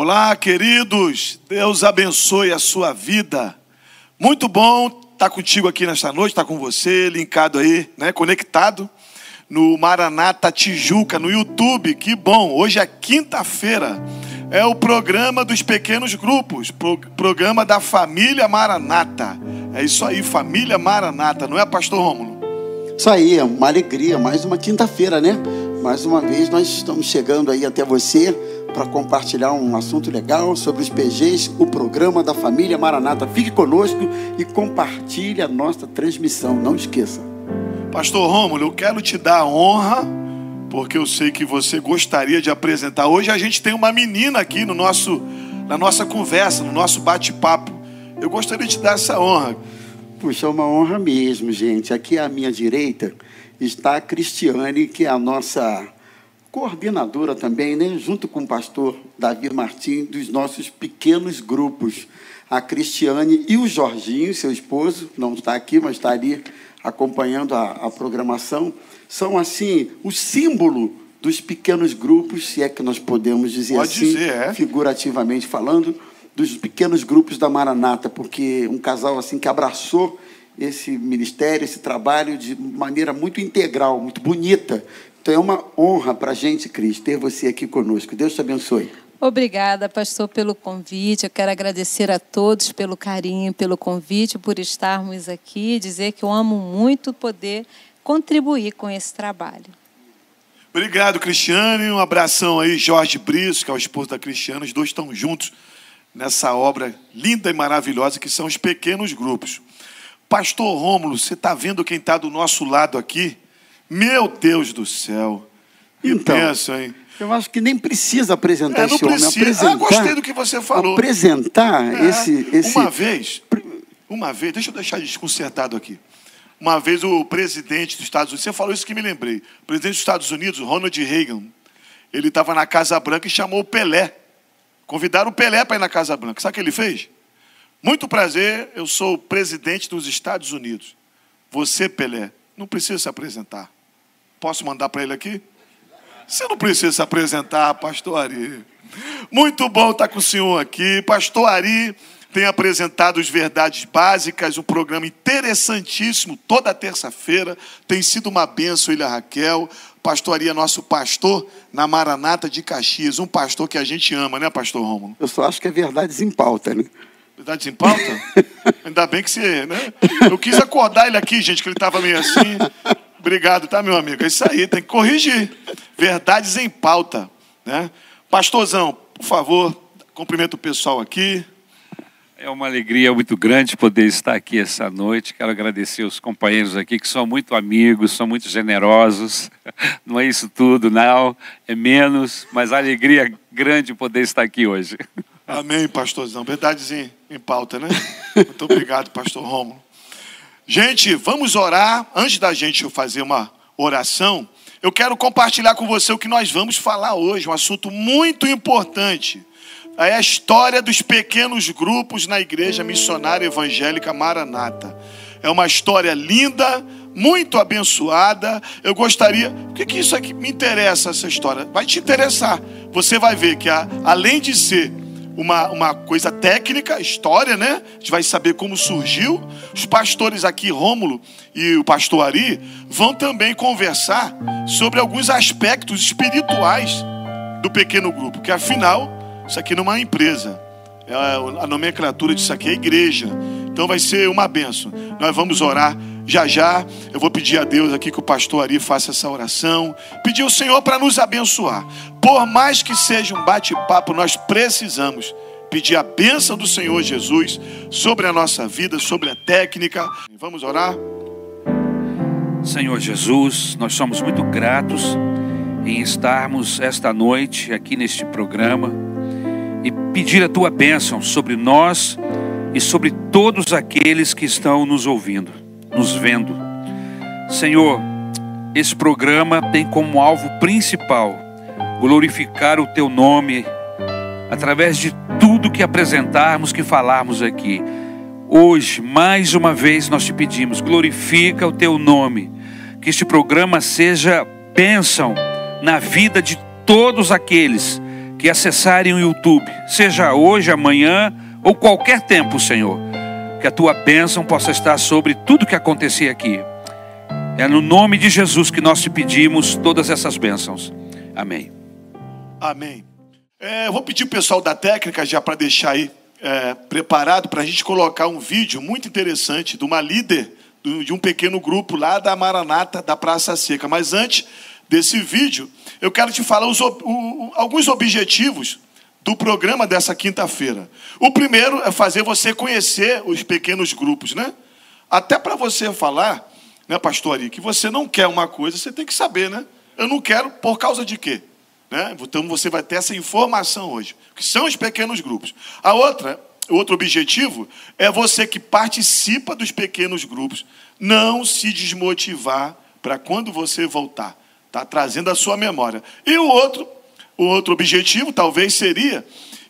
Olá, queridos. Deus abençoe a sua vida. Muito bom estar contigo aqui nesta noite, estar com você, linkado aí, né, conectado no Maranata Tijuca, no YouTube. Que bom. Hoje é quinta-feira. É o programa dos pequenos grupos, pro, programa da família Maranata. É isso aí, família Maranata, não é, pastor Rômulo? Isso aí, é uma alegria, mais uma quinta-feira, né? Mais uma vez nós estamos chegando aí até você para compartilhar um assunto legal sobre os PGs, o programa da família Maranata. Fique conosco e compartilhe a nossa transmissão, não esqueça. Pastor Rômulo, eu quero te dar a honra, porque eu sei que você gostaria de apresentar. Hoje a gente tem uma menina aqui no nosso, na nossa conversa, no nosso bate-papo. Eu gostaria de te dar essa honra. Puxa, é uma honra mesmo, gente. Aqui à minha direita está a Cristiane, que é a nossa coordenadora também, né, junto com o pastor Davi Martins, dos nossos pequenos grupos. A Cristiane e o Jorginho, seu esposo, não está aqui, mas está ali acompanhando a, a programação, são assim o símbolo dos pequenos grupos, se é que nós podemos dizer Pode assim, dizer, é. figurativamente falando, dos pequenos grupos da Maranata, porque um casal assim que abraçou esse ministério, esse trabalho de maneira muito integral, muito bonita. Então é uma honra para a gente, Cris, ter você aqui conosco. Deus te abençoe. Obrigada, pastor, pelo convite. Eu quero agradecer a todos pelo carinho, pelo convite, por estarmos aqui. Dizer que eu amo muito poder contribuir com esse trabalho. Obrigado, Cristiane. Um abração aí, Jorge Brice, que é o esposo da Cristiane. Os dois estão juntos nessa obra linda e maravilhosa que são os pequenos grupos. Pastor Rômulo, você está vendo quem está do nosso lado aqui? Meu Deus do céu. Então, hein? Eu acho que nem precisa apresentar É, não esse homem. precisa. Apresentar, Ah, gostei do que você falou. Apresentar É, esse, esse... Uma vez, uma vez, deixa eu deixar desconcertado aqui. Uma vez o presidente dos Estados Unidos, você falou isso que me lembrei. O presidente dos Estados Unidos, Ronald Reagan, ele estava na Casa Branca e chamou o Pelé. Convidaram o Pelé para ir na Casa Branca. Sabe o que ele fez? Muito prazer, eu sou o presidente dos Estados Unidos. Você, Pelé, não precisa se apresentar. Posso mandar para ele aqui? Você não precisa se apresentar, pastor Ari. Muito bom estar com o senhor aqui. Pastor Ari tem apresentado as verdades básicas, um programa interessantíssimo toda terça-feira. Tem sido uma benção ele e a Raquel. Pastor Ari é nosso pastor na Maranata de Caxias, um pastor que a gente ama, né, pastor Rômulo? Eu só acho que é verdades em pauta, né? Verdades em pauta? Ainda bem que você, né? Eu quis acordar ele aqui, gente, que ele estava meio assim. Obrigado, tá, meu amigo? É isso aí, tem que corrigir. Verdades em pauta, né? Pastorzão, por favor, cumprimento o pessoal aqui. É uma alegria muito grande poder estar aqui essa noite. Quero agradecer os companheiros aqui que são muito amigos, são muito generosos. Não é isso tudo, não, é menos, mas a alegria grande poder estar aqui hoje. Amém, pastorzão. Verdades em, em pauta, né? Muito obrigado, pastor Romulo. Gente, vamos orar. Antes da gente fazer uma oração, eu quero compartilhar com você o que nós vamos falar hoje, um assunto muito importante. É a história dos pequenos grupos na Igreja Missionária Evangélica Maranata. É uma história linda, muito abençoada. Eu gostaria. O que, que isso aqui me interessa, essa história? Vai te interessar. Você vai ver que, além de ser uma, uma coisa técnica, história, né? A gente vai saber como surgiu. Os pastores aqui, Rômulo e o pastor Ari, vão também conversar sobre alguns aspectos espirituais do pequeno grupo, que afinal, isso aqui não é uma empresa. É a nomenclatura disso aqui é igreja. Então vai ser uma benção. Nós vamos orar já já. Eu vou pedir a Deus aqui que o pastor Ari faça essa oração. Pedir ao Senhor para nos abençoar. Por mais que seja um bate-papo, nós precisamos pedir a bênção do Senhor Jesus sobre a nossa vida, sobre a técnica. Vamos orar? Senhor Jesus, nós somos muito gratos em estarmos esta noite aqui neste programa e pedir a tua bênção sobre nós e sobre todos aqueles que estão nos ouvindo, nos vendo. Senhor, esse programa tem como alvo principal glorificar o teu nome através de tudo que apresentarmos, que falarmos aqui. Hoje, mais uma vez, nós te pedimos, glorifica o teu nome, que este programa seja bênção na vida de todos aqueles que acessarem o YouTube, seja hoje, amanhã ou qualquer tempo, Senhor, que a tua bênção possa estar sobre tudo que acontecer aqui. É no nome de Jesus que nós te pedimos todas essas bênçãos. Amém. Amém. É, eu vou pedir o pessoal da técnica já para deixar aí é, preparado para a gente colocar um vídeo muito interessante de uma líder de um pequeno grupo lá da Maranata da Praça Seca. Mas antes desse vídeo, eu quero te falar os, o, alguns objetivos do programa dessa quinta-feira. O primeiro é fazer você conhecer os pequenos grupos, né? Até para você falar, né, pastor Ari, que você não quer uma coisa, você tem que saber, né? Eu não quero por causa de quê? Né? Então você vai ter essa informação hoje, que são os pequenos grupos. A outra, o outro objetivo é você que participa dos pequenos grupos não se desmotivar para quando você voltar, tá trazendo a sua memória. E o outro, o outro objetivo talvez seria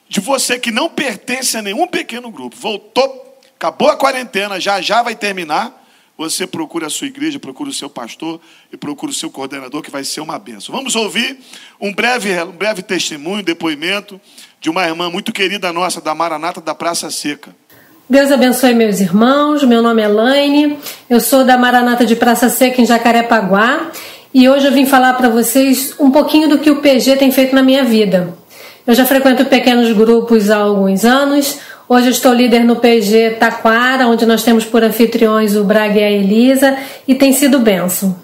de você que não pertence a nenhum pequeno grupo, voltou, acabou a quarentena, já já vai terminar você procura a sua igreja, procura o seu pastor e procura o seu coordenador, que vai ser uma benção. Vamos ouvir um breve, um breve testemunho, depoimento de uma irmã muito querida nossa, da Maranata da Praça Seca. Deus abençoe meus irmãos, meu nome é Laine, eu sou da Maranata de Praça Seca em Jacarepaguá e hoje eu vim falar para vocês um pouquinho do que o PG tem feito na minha vida. Eu já frequento pequenos grupos há alguns anos, Hoje estou líder no PG Taquara, onde nós temos por anfitriões o Braga e a Elisa, e tem sido benção.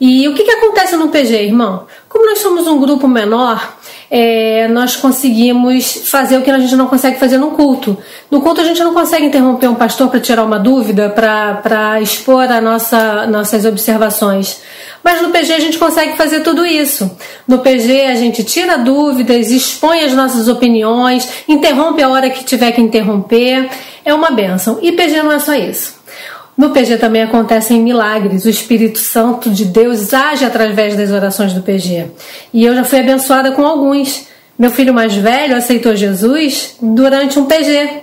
E o que, que acontece no PG, irmão? Como nós somos um grupo menor, é, nós conseguimos fazer o que a gente não consegue fazer no culto. No culto a gente não consegue interromper um pastor para tirar uma dúvida, para expor a nossa, nossas observações. Mas no PG a gente consegue fazer tudo isso. No PG a gente tira dúvidas, expõe as nossas opiniões, interrompe a hora que tiver que interromper. É uma benção. E PG não é só isso. No PG também acontecem milagres. O Espírito Santo de Deus age através das orações do PG. E eu já fui abençoada com alguns. Meu filho mais velho aceitou Jesus durante um PG.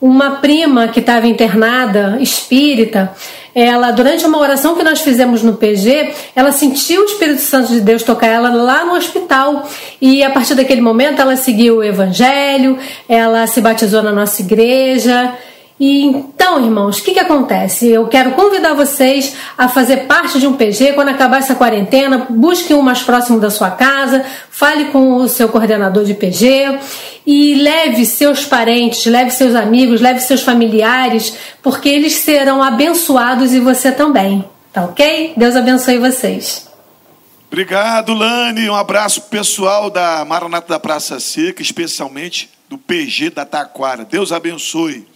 Uma prima que estava internada, espírita, ela durante uma oração que nós fizemos no PG, ela sentiu o Espírito Santo de Deus tocar ela lá no hospital e a partir daquele momento ela seguiu o Evangelho, ela se batizou na nossa igreja e então, irmãos, o que, que acontece? Eu quero convidar vocês a fazer parte de um PG. Quando acabar essa quarentena, busque um mais próximo da sua casa, fale com o seu coordenador de PG e leve seus parentes, leve seus amigos, leve seus familiares, porque eles serão abençoados e você também. Tá ok? Deus abençoe vocês. Obrigado, Lani. Um abraço pessoal da Maranata da Praça Seca, especialmente do PG da Taquara. Deus abençoe.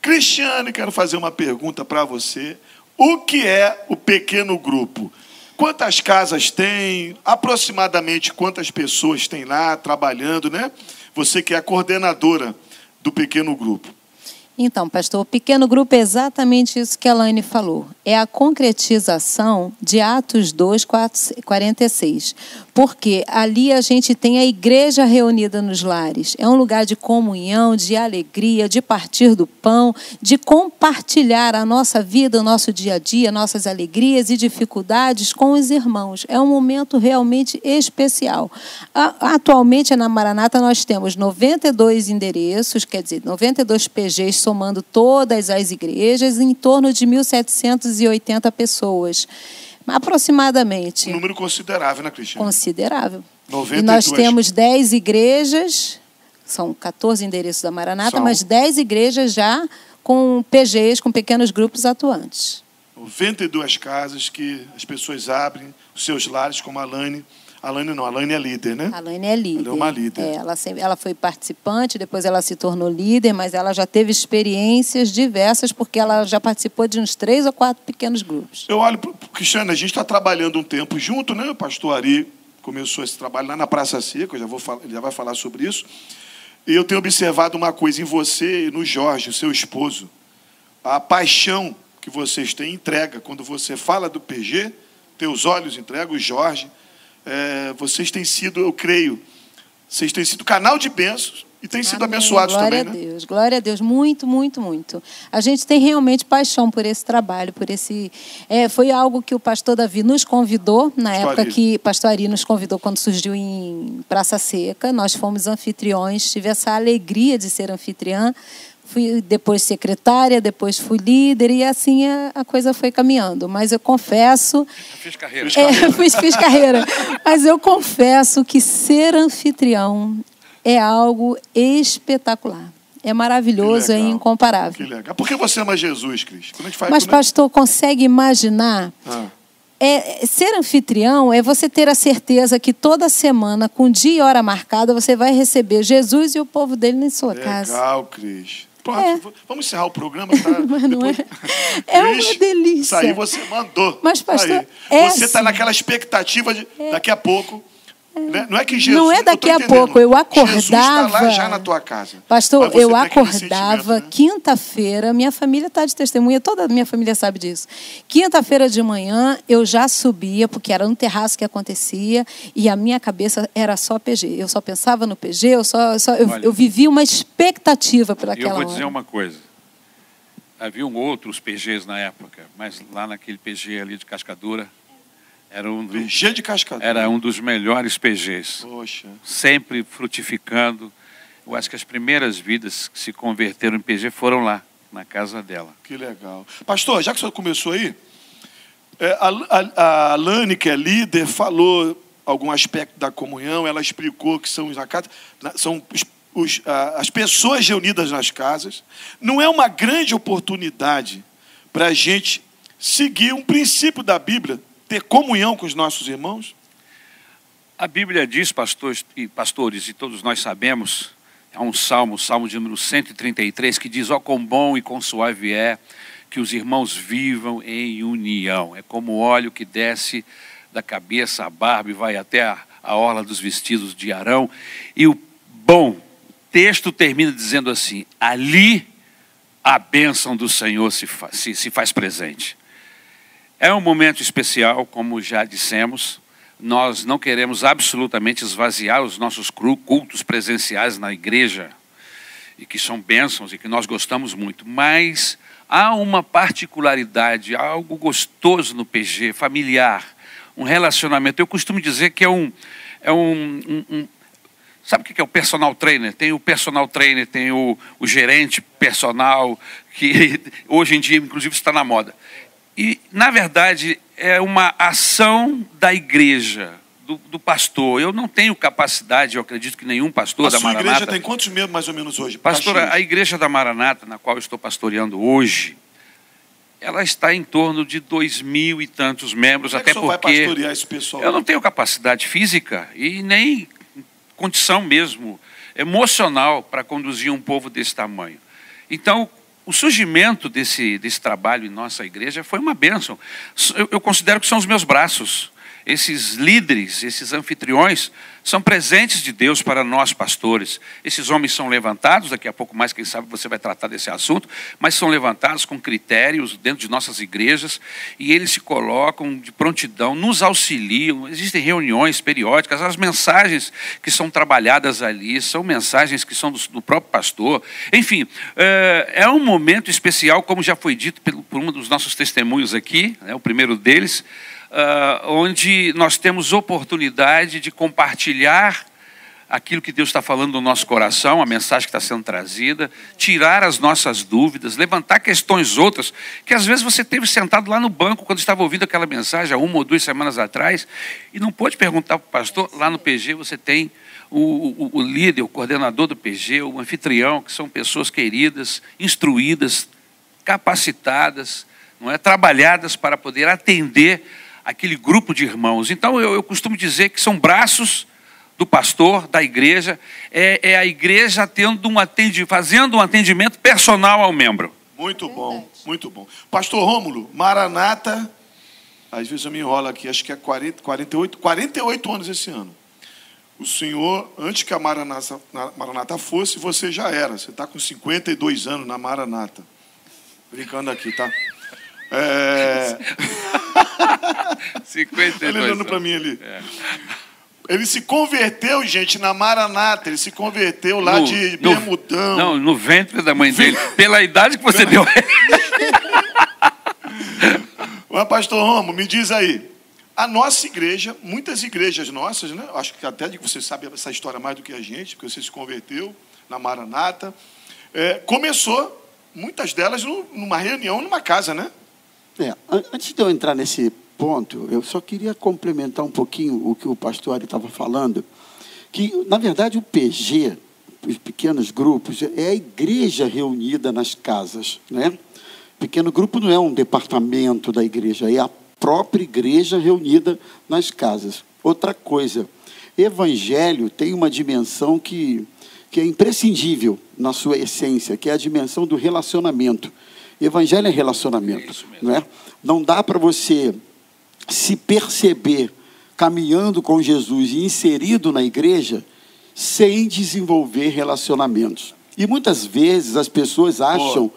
Cristiane, quero fazer uma pergunta para você. O que é o pequeno grupo? Quantas casas tem? Aproximadamente quantas pessoas tem lá trabalhando, né? Você que é a coordenadora do pequeno grupo. Então, pastor, o pequeno grupo é exatamente isso que a Laine falou. É a concretização de Atos 2, 46. Porque ali a gente tem a igreja reunida nos lares. É um lugar de comunhão, de alegria, de partir do pão, de compartilhar a nossa vida, o nosso dia a dia, nossas alegrias e dificuldades com os irmãos. É um momento realmente especial. Atualmente na Maranata nós temos 92 endereços, quer dizer, 92 PGs somando todas as igrejas, em torno de 1.780 pessoas. Aproximadamente. Um número considerável, né, Cristina? Considerável. 92. E nós temos 10 igrejas, são 14 endereços da Maranata, são... mas 10 igrejas já com PGs, com pequenos grupos atuantes. 92 casas que as pessoas abrem os seus lares, como a Lane a Alane não, a Alane é líder, né? A Alane é líder. Ela é uma líder. É, ela, sempre, ela foi participante, depois ela se tornou líder, mas ela já teve experiências diversas, porque ela já participou de uns três ou quatro pequenos grupos. Eu olho, Cristiane, a gente está trabalhando um tempo junto, né? O pastor Ari começou esse trabalho lá na Praça Seca, já, vou falar, já vai falar sobre isso. E eu tenho observado uma coisa em você e no Jorge, o seu esposo. A paixão que vocês têm entrega. Quando você fala do PG, teus olhos entregam, o Jorge é, vocês têm sido, eu creio, vocês têm sido canal de bênçãos e tem sido Amém. abençoados glória também, a né? Deus, glória a Deus, muito, muito, muito. A gente tem realmente paixão por esse trabalho, por esse. é, foi algo que o pastor Davi nos convidou na Pastor época Ari. que pastor Ari nos convidou quando surgiu em Praça Seca. Nós fomos anfitriões, tive essa alegria de ser anfitriã. Fui depois secretária, depois fui líder e assim a, a coisa foi caminhando. Mas eu confesso Fiz carreira. é, fiz, fiz carreira. Mas eu confesso que ser anfitrião é algo espetacular. É maravilhoso, é legal. incomparável. Que legal. Por que você ama Jesus, Cris? Gente faz, Mas, a- pastor, consegue imaginar? Ah, É, ser anfitrião é você ter a certeza que toda semana, com dia e hora marcada, você vai receber Jesus e o povo dele na sua casa. legal, Cris. Pronto, É. vamos encerrar o programa, tá? Mas não é- Depois- é uma Cris, delícia. Isso aí você mandou. Mas, pastor, Aí. é Você está assim. naquela expectativa de daqui a pouco. Né? Não é que Jesus. Não é daqui a pouco, eu Jesus está lá acordava- já na tua casa. Pastor, eu acordava né? quinta-feira, minha família está de testemunha, toda a minha família sabe disso. Quinta-feira de manhã eu já subia, porque era no terraço que acontecia, e a minha cabeça era só PG. Eu só pensava no PG, eu só, só- eu, Olha. eu vivia uma expectativa E eu vou hora. dizer uma coisa. Haviam outros PGs na época, mas lá naquele PG ali de Cascadura, era um, do- PG de cascadura. era um dos melhores PGs. Poxa. Sempre frutificando. Eu acho que as primeiras vidas que se converteram em PG foram lá, na casa dela. Que legal. Pastor, já que o senhor começou aí, é, a, a, a Lani, que é líder, falou algum aspecto da comunhão, ela explicou que são, os são os- os- as pessoas reunidas nas casas. Não é uma grande oportunidade para a gente seguir um princípio da Bíblia, ter comunhão com os nossos irmãos? A Bíblia diz, pastores e, pastores, e todos nós sabemos, há um salmo, o salmo de número 133, que diz: Ó, quão bom e quão suave é que os irmãos vivam em união. É como óleo que desce da cabeça à barba e vai até a, a orla dos vestidos de Arão. E o bom texto termina dizendo assim: ali a bênção do Senhor se, se, se faz presente. É um momento especial, como já dissemos. Nós não queremos absolutamente esvaziar os nossos cultos presenciais na igreja, e que são bênçãos e que nós gostamos muito, mas há uma particularidade, algo gostoso no PG, familiar, um relacionamento. Eu costumo dizer que é um. É um, um- um- Sabe o que é o personal trainer? Tem o personal trainer, tem o, o gerente personal, que hoje em dia, inclusive, está na moda. E, na verdade, é uma ação da igreja, do, do pastor. Eu não tenho capacidade, eu acredito que nenhum pastor A da sua Maranata. igreja tem quantos membros mais ou menos hoje? Pastora, Caxias? a igreja da Maranata, na qual eu estou pastoreando hoje, ela está em torno de dois mil e tantos membros, Como é que até senhor vai porque pastorear esse pessoal? eu não tenho capacidade física e nem condição mesmo emocional para conduzir um povo desse tamanho. Então, o surgimento desse, desse trabalho em nossa igreja foi uma bênção. Eu, eu considero que são os meus braços. Esses líderes, esses anfitriões, são presentes de Deus para nós, pastores. Esses homens são levantados, daqui a pouco mais, quem sabe você vai tratar desse assunto, mas são levantados com critérios dentro de nossas igrejas e eles se colocam de prontidão, nos auxiliam. Existem reuniões periódicas, as mensagens que são trabalhadas ali são mensagens que são do, do próprio pastor. Enfim, é, é um momento especial, como já foi dito por um dos nossos testemunhos aqui, né, o primeiro deles ah, onde nós temos oportunidade de compartilhar aquilo que Deus está falando no nosso coração, a mensagem que está sendo trazida, tirar as nossas dúvidas, levantar questões outras, que às vezes você teve sentado lá no banco quando estava ouvindo aquela mensagem há uma ou duas semanas atrás, e não pôde perguntar para o pastor, lá no PG você tem o, o- o líder, o coordenador do PG, o anfitrião, que são pessoas queridas, instruídas, capacitadas, não é, trabalhadas para poder atender aquele grupo de irmãos. Então eu, eu costumo dizer que são braços do pastor, da igreja, é, é a igreja tendo um atendi, fazendo um atendimento personal ao membro. Muito bom, muito bom. Pastor Rômulo, Maranata, às vezes eu me enrolo aqui, acho que é 40, 48, 48 anos esse ano. O senhor, antes que a Maranata, na- Maranata fosse, você já era. Você está com 52 anos na Maranata. Brincando aqui, tá? É... 52 Ele olhando para mim ali. Ele se converteu, gente, na Maranata. Ele se converteu lá No- de no- Bermudão. Não, no ventre da mãe dele. Pela idade que você deu. Mas, pastor Romo, me diz aí. A nossa igreja, muitas igrejas nossas, né? Acho que até de que você sabe essa história mais do que a gente, porque você se converteu na Maranata. É, começou, muitas delas, nu- numa reunião, numa casa, né? É, an- antes de eu entrar nesse ponto, eu só queria complementar um pouquinho o que o pastor Ari estava falando, que, na verdade, o PG, os pequenos grupos, é a igreja reunida nas casas, né? Pequeno grupo não é um departamento da igreja, é a própria igreja reunida nas casas. Outra coisa, evangelho tem uma dimensão que, que é imprescindível na sua essência, que é a dimensão do relacionamento. Evangelho é relacionamento, É não é? Não dá para você se perceber caminhando com Jesus e inserido na igreja sem desenvolver relacionamentos. E muitas vezes as pessoas acham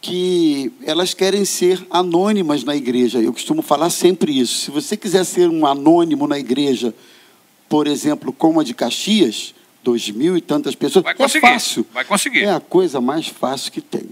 que elas querem ser anônimas na igreja. Eu costumo falar sempre isso. Se você quiser ser um anônimo na igreja, por exemplo, como a de Caxias, dois mil e tantas pessoas, Vai é conseguir. fácil. Vai conseguir. É a coisa mais fácil que tem.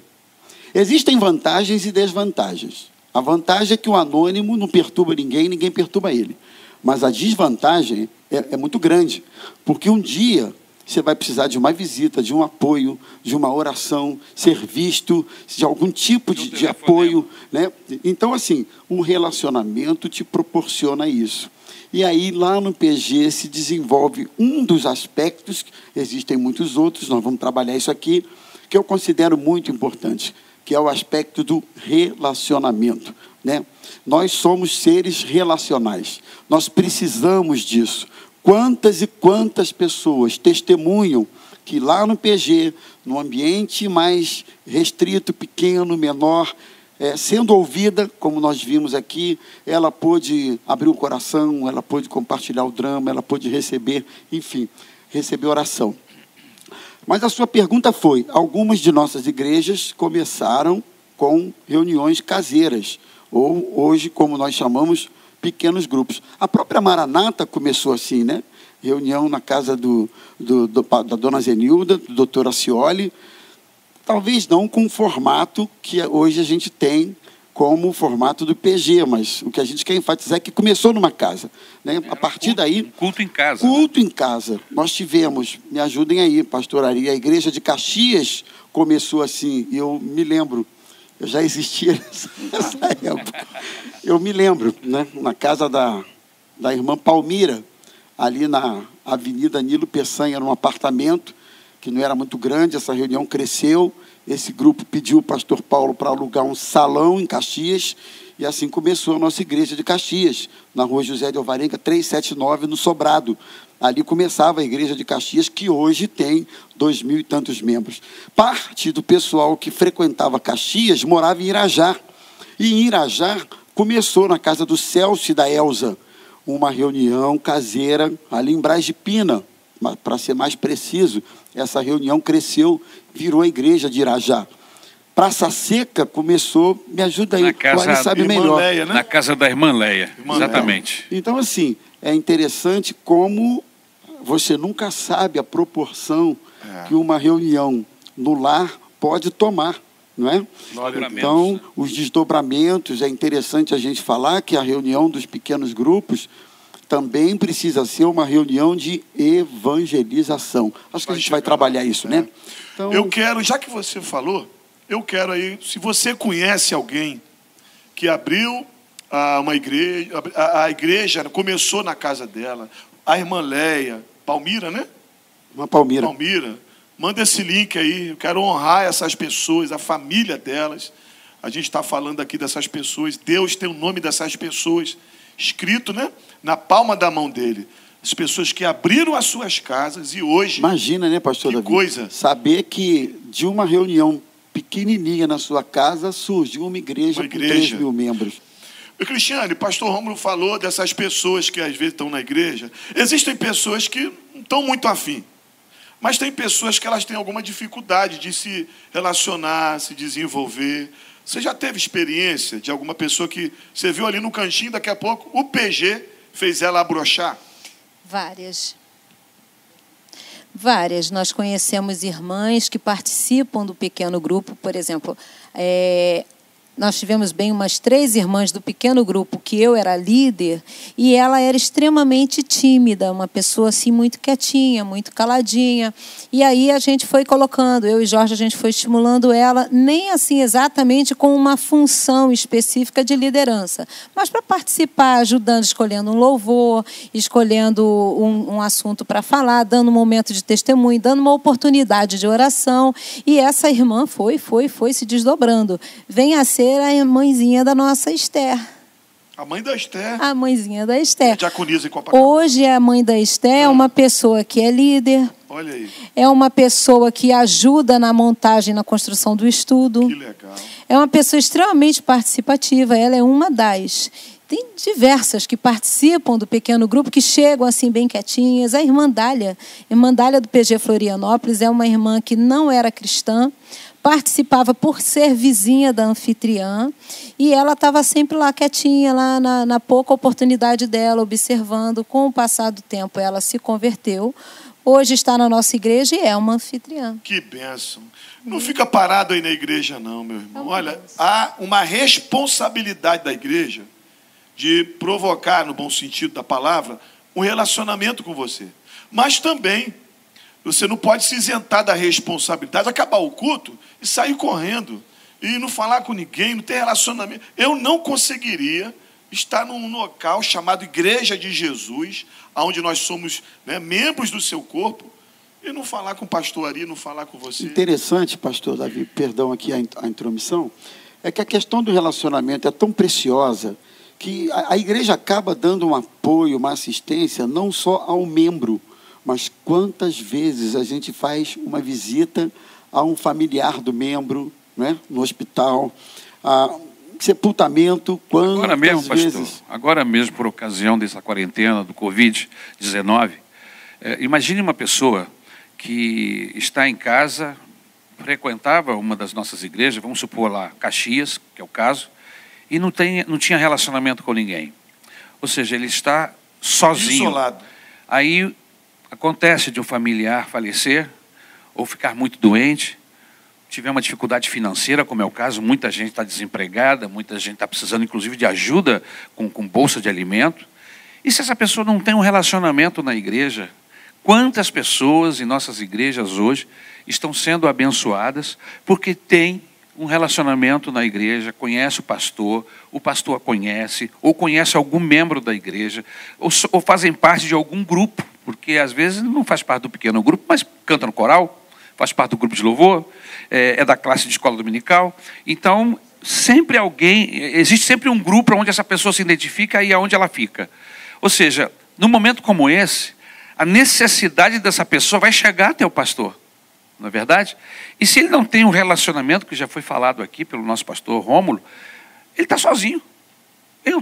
Existem vantagens e desvantagens. A vantagem é que o anônimo não perturba ninguém, ninguém perturba ele. Mas a desvantagem é, é muito grande, porque um dia você vai precisar de uma visita, de um apoio, de uma oração, ser visto, de algum tipo de, De apoio. Né? Então, assim, o relacionamento te proporciona isso. E aí, lá no PG, se desenvolve um dos aspectos, existem muitos outros, nós vamos trabalhar isso aqui, que eu considero muito importante, que é o aspecto do relacionamento. Né? Nós somos seres relacionais, nós precisamos disso. Quantas e quantas pessoas testemunham que lá no PG, no ambiente mais restrito, pequeno, menor, é, sendo ouvida, como nós vimos aqui, ela pôde abrir o coração, ela pôde compartilhar o drama, ela pôde receber, enfim, receber oração. Mas a sua pergunta foi: algumas de nossas igrejas começaram com reuniões caseiras, ou hoje, como nós chamamos, pequenos grupos. A própria Maranata começou assim, né? Reunião na casa do, do, do- da dona Zenilda, do doutor Acioli, talvez não com o formato que hoje a gente tem como o formato do PG, mas o que a gente quer enfatizar é que começou numa casa. Né? A partir daí, Um culto em casa. né? Culto em casa. Nós tivemos, me ajudem aí, pastoraria. A igreja de Caxias começou assim, e eu me lembro, eu já existia nessa, nessa época. Eu me lembro, né, na casa da, da irmã Palmira, ali na Avenida Nilo Peçanha, num apartamento que não era muito grande, essa reunião cresceu. Esse grupo pediu o pastor Paulo para alugar um salão em Caxias, e assim começou a nossa igreja de Caxias, na rua José de Alvarenga, 379, no Sobrado. Ali começava a igreja de Caxias, que hoje tem dois mil e tantos membros. Parte do pessoal que frequentava Caxias morava em Irajá. E em Irajá começou na casa do Celso e da Elza uma reunião caseira ali em Braz de Pina, para ser mais preciso. Essa reunião cresceu, virou a igreja de Irajá. Praça Seca começou, me ajuda aí, Na o casa- Ari sabe Irmã melhor. Leia, né? Na casa da irmã Leia. Irmã Exatamente. Então, assim, é interessante como você nunca sabe a proporção É. que uma reunião no lar pode tomar, não é? Então, os desdobramentos, é interessante a gente falar que a reunião dos pequenos grupos também precisa ser uma reunião de evangelização. Acho que a gente vai trabalhar lá. isso, né? Então, Eu quero, já que você falou, eu quero aí, se você conhece alguém que abriu ah, uma igreja, a, a igreja começou na casa dela, a irmã Leia, Palmira, né? uma palmeira. Palmira, manda esse link aí. Eu quero honrar essas pessoas, a família delas. A gente está falando aqui dessas pessoas. Deus tem o nome dessas pessoas escrito, né, na palma da mão dele. As pessoas que abriram as suas casas e hoje Imagina, né, pastor Que Davi? coisa. Saber que de uma reunião pequenininha na sua casa surgiu uma igreja, Uma com igreja. 3 mil membros. E, Cristiane, pastor Rômulo falou dessas pessoas que às vezes estão na igreja. Existem pessoas que não estão muito afim. Mas tem pessoas que elas têm alguma dificuldade de se relacionar, se desenvolver. Você já teve experiência de alguma pessoa que você viu ali no cantinho, daqui a pouco o PG fez ela abrochar? Várias. Várias. Nós conhecemos irmãs que participam do pequeno grupo, por exemplo, é, nós tivemos bem umas três irmãs do pequeno grupo que eu era líder e ela era extremamente tímida, uma pessoa assim muito quietinha, muito caladinha. E aí a gente foi colocando, eu e Jorge, a gente foi estimulando ela, nem assim exatamente com uma função específica de liderança, mas para participar, ajudando, escolhendo um louvor, escolhendo um, um assunto para falar, dando um momento de testemunho, dando uma oportunidade de oração. E essa irmã foi, foi, foi se desdobrando. Vem a ser ser a mãezinha da nossa Esther. A mãe da Esther. A mãezinha da Esther. Diaconisa em Copacabana. Hoje a mãe da Esther é é uma pessoa que é líder. Olha aí. É uma pessoa que ajuda na montagem, na construção do estudo. Que legal. É uma pessoa extremamente participativa. Ela é uma das. Tem diversas que participam do pequeno grupo, que chegam assim bem quietinhas. A irmã Dália, irmã Dália do PG Florianópolis, é uma irmã que não era cristã, participava por ser vizinha da anfitriã e ela estava sempre lá quietinha, lá na, na, pouca oportunidade dela, observando. Com o passar do tempo, ela se converteu. Hoje está na nossa igreja e é uma anfitriã. Que bênção. Não fica parado aí na igreja, não, meu irmão. Olha, há uma responsabilidade da igreja de provocar, no bom sentido da palavra, um relacionamento com você. Mas também você não pode se isentar da responsabilidade, acabar o culto e sair correndo. E não falar com ninguém, não ter relacionamento. Eu não conseguiria estar num local chamado Igreja de Jesus, onde nós somos né, membros do seu corpo, e não falar com o pastor Ari, não falar com você. Interessante, pastor Davi, perdão aqui a intromissão, é que a questão do relacionamento é tão preciosa que a, a igreja acaba dando um apoio, uma assistência, não só ao membro, mas quantas vezes a gente faz uma visita a um familiar do membro, né, no hospital, a sepultamento, quantas agora mesmo, vezes... Pastor, agora mesmo, por ocasião dessa quarentena do Covid-19, é, imagine uma pessoa que está em casa, frequentava uma das nossas igrejas, vamos supor lá, Caxias, que é o caso, e não, tem, não tinha relacionamento com ninguém. Ou seja, ele está sozinho. Isolado. Aí Acontece de um familiar falecer ou ficar muito doente, tiver uma dificuldade financeira, como é o caso, muita gente está desempregada, muita gente está precisando, inclusive, de ajuda com, com bolsa de alimento. E se essa pessoa não tem um relacionamento na igreja, quantas pessoas em nossas igrejas hoje estão sendo abençoadas porque tem um relacionamento na igreja, conhece o pastor, o pastor a conhece, ou conhece algum membro da igreja, ou, ou fazem parte de algum grupo porque às vezes não faz parte do pequeno grupo, mas canta no coral, faz parte do grupo de louvor, é, é da classe de escola dominical. Então, sempre alguém, existe sempre um grupo onde essa pessoa se identifica e aonde ela fica. Ou seja, num momento como esse, a necessidade dessa pessoa vai chegar até o pastor, não é verdade? E se ele não tem um relacionamento, que já foi falado aqui pelo nosso pastor Rômulo, ele está sozinho.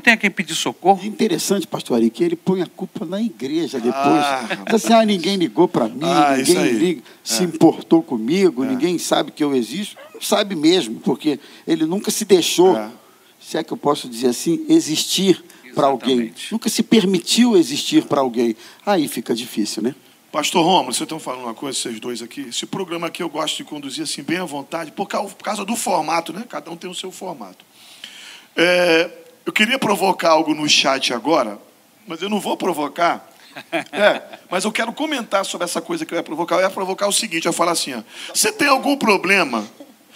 Tem a quem pedir socorro. É interessante, pastor Ari, que ele põe a culpa na igreja depois. Ah, assim, ah ninguém ligou para mim, ah, ninguém liga, é. se importou comigo, é. ninguém sabe que eu existo. Não sabe mesmo, porque ele nunca se deixou, é. se é que eu posso dizer assim, existir para alguém. Nunca se permitiu existir para alguém. Aí fica difícil, né? Pastor Romulo, vocês estão falando uma coisa, vocês dois aqui. Esse programa aqui eu gosto de conduzir assim, bem à vontade, por causa do formato, né? Cada um tem o seu formato. É, eu queria provocar algo no chat agora, mas eu não vou provocar. É, mas eu quero comentar sobre essa coisa que eu ia provocar. Eu ia provocar o seguinte: eu ia falar assim: ó, você tem algum problema?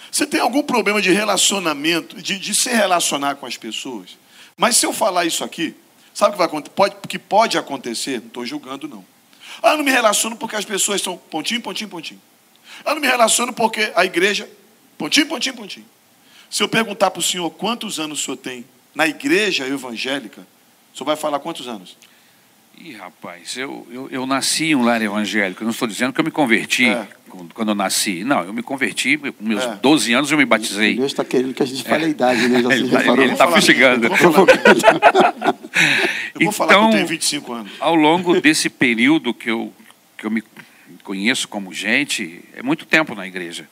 Você tem algum problema de relacionamento, de, de se relacionar com as pessoas? Mas se eu falar isso aqui, sabe o que, vai, pode, que pode acontecer? Não estou julgando, não. Ah, eu não me relaciono porque as pessoas são pontinho, pontinho, pontinho. Ah, eu não me relaciono porque a igreja, pontinho, pontinho, pontinho. Se eu perguntar para o senhor quantos anos o senhor tem, na igreja evangélica, o senhor vai falar quantos anos? Ih, rapaz, eu, eu, eu nasci em um lar evangélico. Eu não estou dizendo que eu me converti é. quando eu nasci. Não, eu me converti, com meus é. 12 anos eu me batizei. Deus está querendo que a gente fale é. a idade, né? ele está fustigando. Eu vou falar então, que eu tenho 25 então, anos. Ao longo desse período que eu, que eu me conheço como gente, é muito tempo na igreja.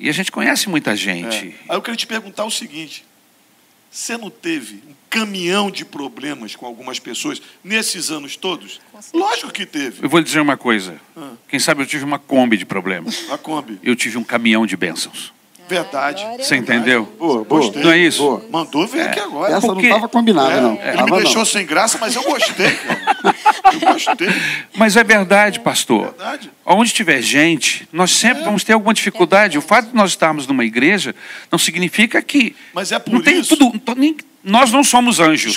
E a gente conhece muita gente. É. Aí eu queria te perguntar o seguinte: Você não teve um caminhão de problemas com algumas pessoas nesses anos todos? Lógico que teve. Eu vou lhe dizer uma coisa. Ah. Quem sabe eu tive uma Kombi de problemas. A Kombi. Eu tive um caminhão de bênçãos. Verdade. glória. Você entendeu? Boa. Gostei. Não é isso? Boa. Mandou ver aqui agora. Essa porque- não estava combinada, É, não. Ele Tava, me não. deixou sem graça, mas eu gostei, cara. Eu gostei. Mas é verdade, pastor. Verdade. Onde tiver gente, nós sempre vamos ter alguma dificuldade. O fato de nós estarmos numa igreja não significa que. Mas é por não tem isso- tudo. to- nem- nós não somos anjos.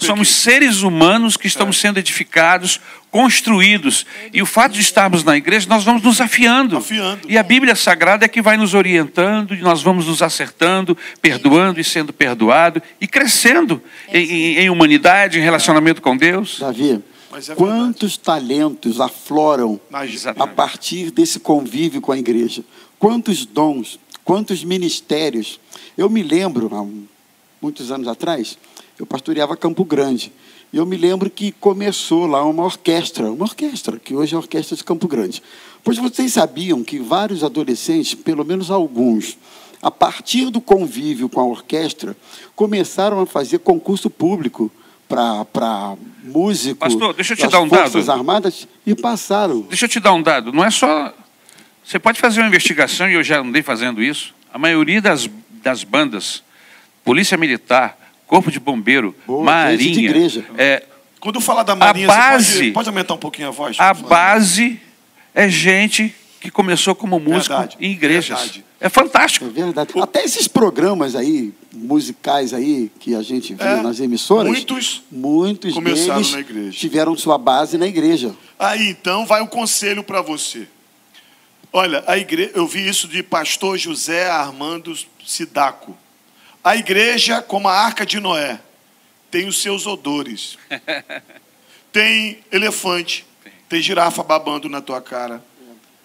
Somos aqui. seres humanos que estamos sendo edificados, construídos. E o fato de estarmos na igreja, nós vamos nos afiando. Afiando. E a Bíblia Sagrada é que vai nos orientando, e nós vamos nos acertando, perdoando e sendo perdoado, e crescendo em, em- em humanidade, em relacionamento com Deus. Davi, Mas é quantos talentos afloram Mas, a partir desse convívio com a igreja? Quantos dons, quantos ministérios? Eu me lembro, há muitos anos atrás, eu pastoreava Campo Grande. E eu me lembro que começou lá uma orquestra, uma orquestra, que hoje é a Orquestra de Campo Grande. Pois vocês sabiam que vários adolescentes, pelo menos alguns, a partir do convívio com a orquestra, começaram a fazer concurso público para músico Pastor, deixa eu te dar um Forças dado. Armadas e passaram. Deixa eu te dar um dado. Não é só. Você pode fazer uma investigação, e eu já andei fazendo isso. A maioria das, das bandas, Polícia Militar, Corpo de Bombeiro, Boa, gente de Marinha. igreja. É, Quando fala da Marinha, A você base- pode, pode aumentar um pouquinho a voz? a base é gente que começou como músico Verdade, em igrejas. verdade. É fantástico. É verdade. Até esses programas aí, musicais aí, que a gente vê É, nas emissoras, muitos muitos começaram deles na igreja. tiveram sua base na igreja. Aí então vai o conselho para você. Olha, a igre... eu vi isso de pastor José Armando Sidaco. A igreja, como a arca de Noé, tem os seus odores. Tem elefante, tem girafa babando na tua cara,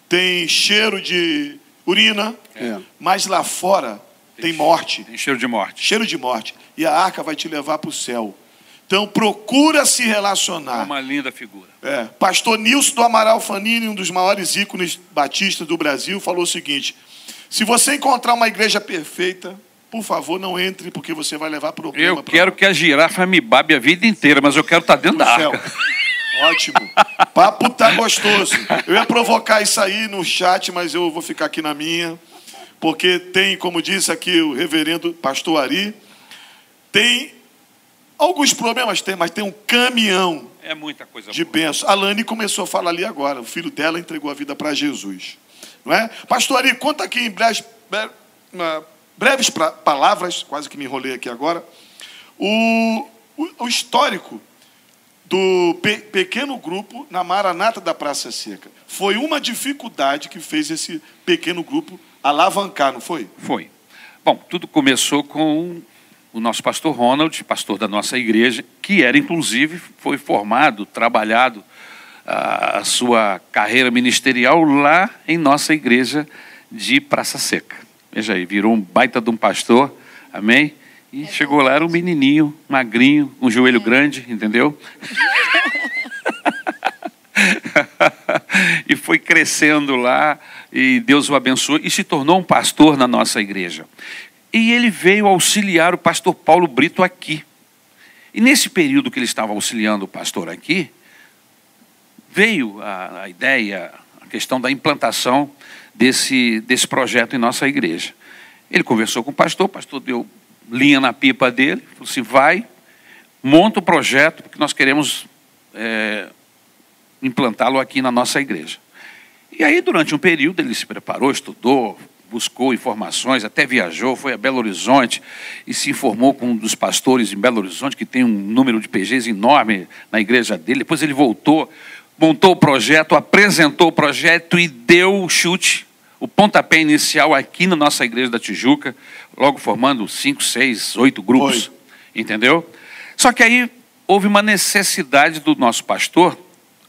tem cheiro de urina, É. mas lá fora tem morte Tem cheiro de morte. cheiro de morte. E a arca vai te levar para o céu. Então procura se É relacionar. uma linda figura. É, Pastor Nilson do Amaral Fanini, um dos maiores ícones batistas do Brasil, falou o seguinte: se você encontrar uma igreja perfeita, por favor, não entre, porque você vai levar problema. Eu pra- quero que a girafa me babe a vida inteira, mas eu quero estar dentro pro da céu. arca. Ótimo. Papo tá gostoso. Eu ia provocar isso aí no chat, mas eu vou ficar aqui na minha. Porque tem, como disse aqui o reverendo pastor Ari, tem alguns problemas, tem, mas tem um caminhão É muita coisa de bênção. A Lani começou a falar ali agora. O filho dela entregou a vida para Jesus. Não é? Pastor Ari, conta aqui em breves, bre- uma- breves pra- palavras, quase que me enrolei aqui agora, o, o- o histórico do pe- pequeno grupo na Maranata da Praça Seca. Foi uma dificuldade que fez esse pequeno grupo alavancar, não foi? Foi. Bom, tudo começou com o nosso pastor Ronald, pastor da nossa igreja, que era, inclusive, foi formado, trabalhado a, a sua carreira ministerial lá em nossa igreja de Praça Seca. Veja aí, virou um baita de um pastor, amém? E chegou lá, era um menininho, magrinho, um joelho grande, entendeu? e foi crescendo lá, e Deus o abençoou, e se tornou um pastor na nossa igreja. E ele veio auxiliar o pastor Paulo Brito aqui. E nesse período que ele estava auxiliando o pastor aqui, veio a, a ideia, a questão da implantação desse, desse projeto em nossa igreja. Ele conversou com o pastor, o pastor deu linha na pipa dele, falou assim: vai, monta o projeto, porque nós queremos é, implantá-lo aqui na nossa igreja. E aí, durante um período, ele se preparou, estudou, buscou informações, até viajou, foi a Belo Horizonte e se informou com um dos pastores em Belo Horizonte, que tem um número de PGs enorme na igreja dele. Depois ele voltou, montou o projeto, apresentou o projeto e deu o chute, o pontapé inicial aqui na nossa igreja da Tijuca, logo formando cinco, seis, oito grupos. Foi. Entendeu? Só que aí houve uma necessidade do nosso pastor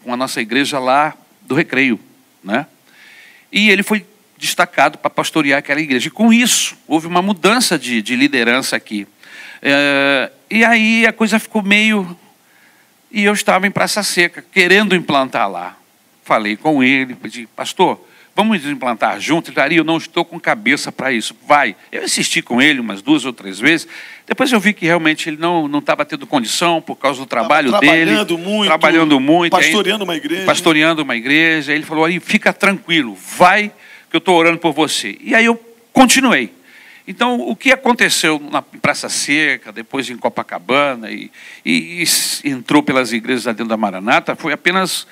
com a nossa igreja lá do Recreio, né? E ele foi destacado para pastorear aquela igreja. E com isso, houve uma mudança de, de liderança aqui. É, e aí a coisa ficou meio. E eu estava em Praça Seca, querendo implantar lá. Falei com ele, pedi, pastor, vamos implantar junto. Ele, Ari, eu não estou com cabeça para isso. Vai. Eu insisti com ele umas duas ou três vezes. Depois eu vi que realmente ele não estava tendo condição por causa do trabalho trabalhando dele. Muito, trabalhando muito. Pastoreando uma igreja. Pastoreando uma igreja. Ele falou, Ari, fica tranquilo, vai que eu estou orando por você. E aí eu continuei. Então, o que aconteceu na Praça Seca, depois em Copacabana, e, e, e entrou pelas igrejas dentro da Maranata, foi apenas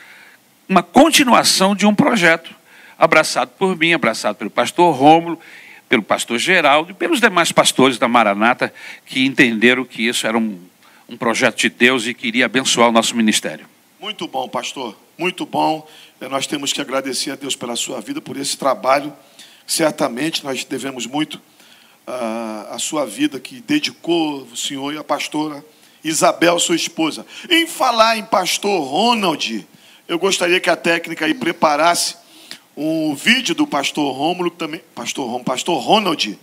uma continuação de um projeto abraçado por mim, abraçado pelo pastor Rômulo, pelo pastor Geraldo e pelos demais pastores da Maranata que entenderam que isso era um, um projeto de Deus e queria abençoar o nosso ministério. Muito bom, pastor, muito bom. É, nós temos que agradecer a Deus pela sua vida, por esse trabalho. Certamente nós devemos muito uh, a sua vida que dedicou o senhor e a pastora Isabel, sua esposa. Em falar em pastor Ronald, eu gostaria que a técnica aí preparasse um vídeo do pastor Rômulo também, pastor Rom, pastor Ronald,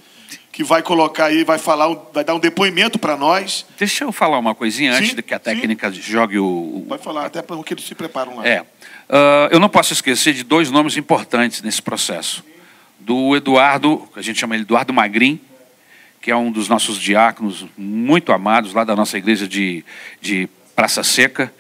que vai colocar aí, vai falar, vai dar um depoimento para nós. Deixa eu falar uma coisinha antes de que a técnica sim. jogue o. Vai falar até para o que eles se preparam lá. É, uh, eu não posso esquecer de dois nomes importantes nesse processo. Do Eduardo, que a gente chama ele Eduardo Magrin, que é um dos nossos diáconos muito amados lá da nossa igreja de, de Praça Seca,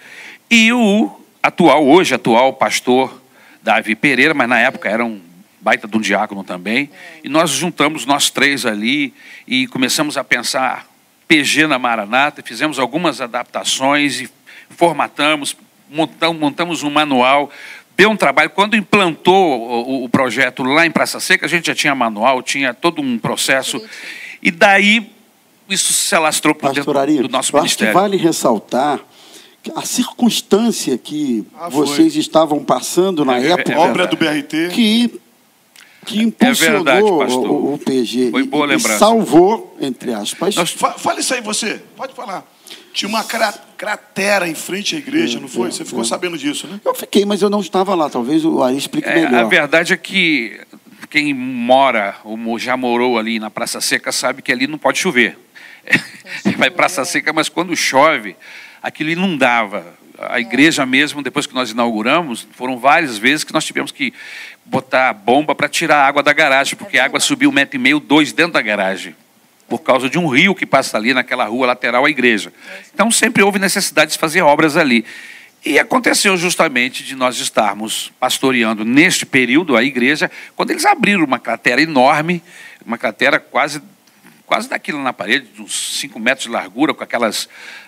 e o atual, hoje atual pastor Davi Pereira, mas na época era um baita de um diácono também. E nós juntamos nós três ali e começamos a pensar PG na Maranata, fizemos algumas adaptações e formatamos, montamos, montamos um manual. Deu um trabalho. Quando implantou o, o, projeto lá em Praça Seca, a gente já tinha manual, tinha todo um processo. E daí isso se alastrou para dentro do nosso ministério. vale ressaltar a circunstância que ah, vocês estavam passando na é, época. É, obra do BRT. Que, que impulsionou é verdade, o, o, PG. Foi boa lembrança. E salvou, entre aspas. Nós, fala isso aí, você. Pode falar. Tinha uma cratera em frente à igreja, é, não foi? É, você ficou é. sabendo disso, né? Eu fiquei, mas eu não estava lá. Talvez o Ari explique é, melhor. A verdade é que quem mora ou já morou ali na Praça Seca sabe que ali não pode chover. Vai Praça Seca, mas quando chove, aquilo inundava. A igreja mesmo, depois que nós inauguramos, foram várias vezes que nós tivemos que botar bomba para tirar a água da garagem, porque a água subiu um metro e meio, dois dentro da garagem, por causa de um rio que passa ali naquela rua lateral à igreja. Então sempre houve necessidade de fazer obras ali. E aconteceu justamente de nós estarmos pastoreando neste período a igreja, quando eles abriram uma cratera enorme, uma cratera quase, quase daquilo na parede, de uns 5 metros de largura, com aquelas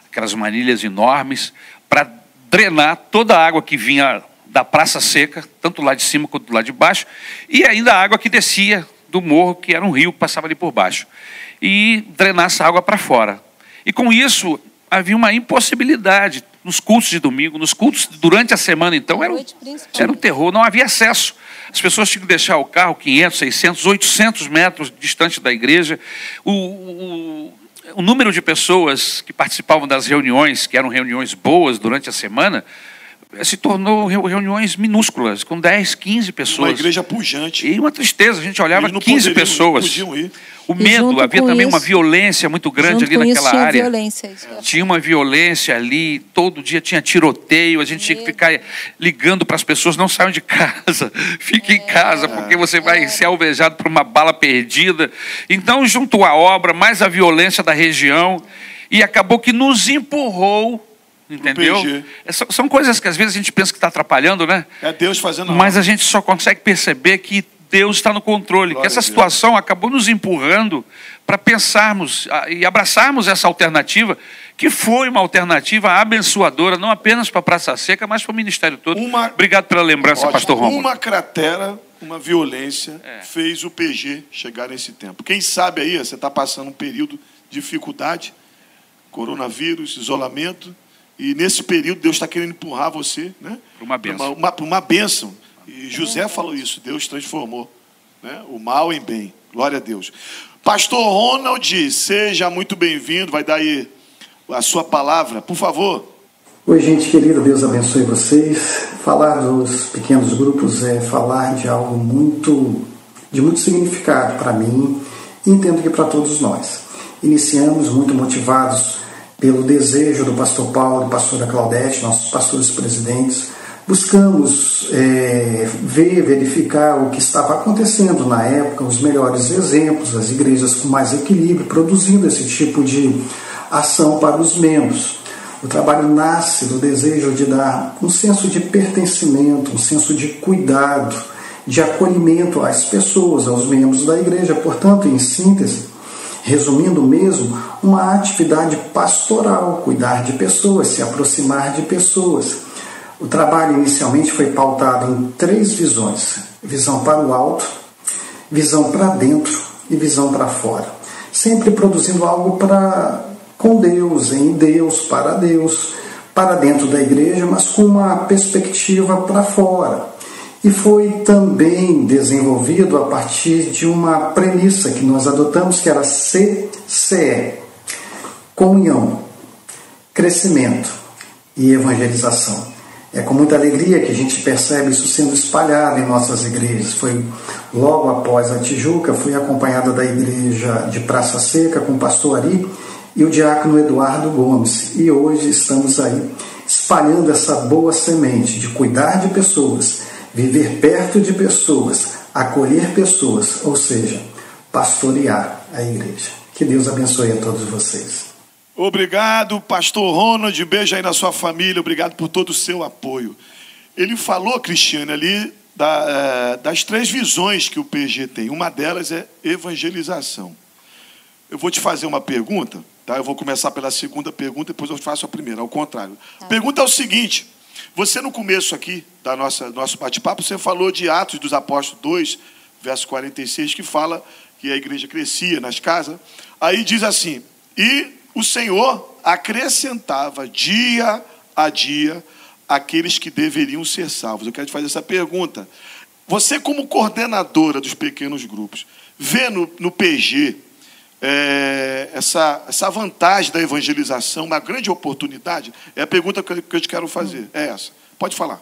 aquelas manilhas enormes, para drenar toda a água que vinha da praça seca, tanto lá de cima quanto lá de baixo, e ainda a água que descia do morro, que era um rio que passava ali por baixo, e drenar essa água para fora. E com isso havia uma impossibilidade nos cultos de domingo, nos cultos durante a semana, então era, era um terror, não havia acesso. As pessoas tinham que deixar o carro 500, 600, 800 metros distante da igreja. O, o, o número de pessoas que participavam das reuniões, que eram reuniões boas durante a semana, se tornou reuniões minúsculas, com 10, 15 pessoas. Uma igreja pujante. E uma tristeza, a gente olhava 15 pessoas. Ir. O medo, havia também isso, uma violência muito grande ali naquela tinha área. Violência, tinha uma violência ali, todo dia tinha tiroteio, a gente tinha que ficar ligando para as pessoas, não saiam de casa, fiquem é. em casa, porque você vai é. ser alvejado por uma bala perdida. Então juntou a obra, mais a violência da região, e acabou que nos empurrou Entendeu? É, são coisas que às vezes a gente pensa que está atrapalhando, né? É Deus fazendo. Mas a gente só consegue perceber que Deus está no controle, Glória que essa situação acabou nos empurrando para pensarmos e abraçarmos essa alternativa, que foi uma alternativa abençoadora, não apenas para a Praça Seca, mas para o Ministério todo. Uma... Obrigado pela lembrança, Ótimo. Pastor Romulo. Uma cratera, uma violência é. fez o PG chegar nesse tempo. Quem sabe aí, você está passando um período de dificuldade, coronavírus, isolamento, e nesse período Deus está querendo empurrar você né? para uma bênção. Uma, uma, uma bênção. E José falou isso, Deus transformou né? o mal em bem. Glória a Deus. Pastor Ronald, seja muito bem-vindo. Vai dar aí a sua palavra, por favor. Oi, gente querida, Deus abençoe vocês. Falar dos pequenos grupos é falar de algo muito de muito significado para mim e entendo que para todos nós. Iniciamos muito motivados pelo desejo do pastor Paulo e pastora Claudete, nossos pastores presidentes, Buscamos é, ver, verificar o que estava acontecendo na época, os melhores exemplos, as igrejas com mais equilíbrio, produzindo esse tipo de ação para os membros. O trabalho nasce do desejo de dar um senso de pertencimento, um senso de cuidado, de acolhimento às pessoas, aos membros da igreja. Portanto, em síntese, resumindo mesmo, uma atividade pastoral, cuidar de pessoas, se aproximar de pessoas o trabalho inicialmente foi pautado em três visões: visão para o alto, visão para dentro e visão para fora. Sempre produzindo algo para com Deus, em Deus, para Deus, para dentro da igreja, mas com uma perspectiva para fora. E foi também desenvolvido a partir de uma premissa que nós adotamos, que era CCE: comunhão, crescimento e evangelização. É com muita alegria que a gente percebe isso sendo espalhado em nossas igrejas. Foi logo após a Tijuca, fui acompanhada da igreja de Praça Seca com o pastor Ari e o diácono Eduardo Gomes. E hoje estamos aí espalhando essa boa semente de cuidar de pessoas, viver perto de pessoas, acolher pessoas, ou seja, pastorear a igreja. Que Deus abençoe a todos vocês. Obrigado, pastor Ronald. Beijo aí na sua família. Obrigado por todo o seu apoio. Ele falou, Cristiane, ali da, é, das três visões que o PG tem. Uma delas é evangelização. Eu vou te fazer uma pergunta, tá? Eu vou começar pela segunda pergunta, depois eu faço a primeira, ao contrário. Tá. A pergunta é o seguinte: você no começo aqui da nossa nosso bate-papo, você falou de Atos dos Apóstolos 2, verso 46, que fala que a igreja crescia nas casas. Aí diz assim: "E o Senhor acrescentava dia a dia aqueles que deveriam ser salvos. Eu quero te fazer essa pergunta. Você, como coordenadora dos pequenos grupos, vê no, no PG é, essa, essa vantagem da evangelização, uma grande oportunidade? É a pergunta que eu, que eu te quero fazer. É essa. Pode falar.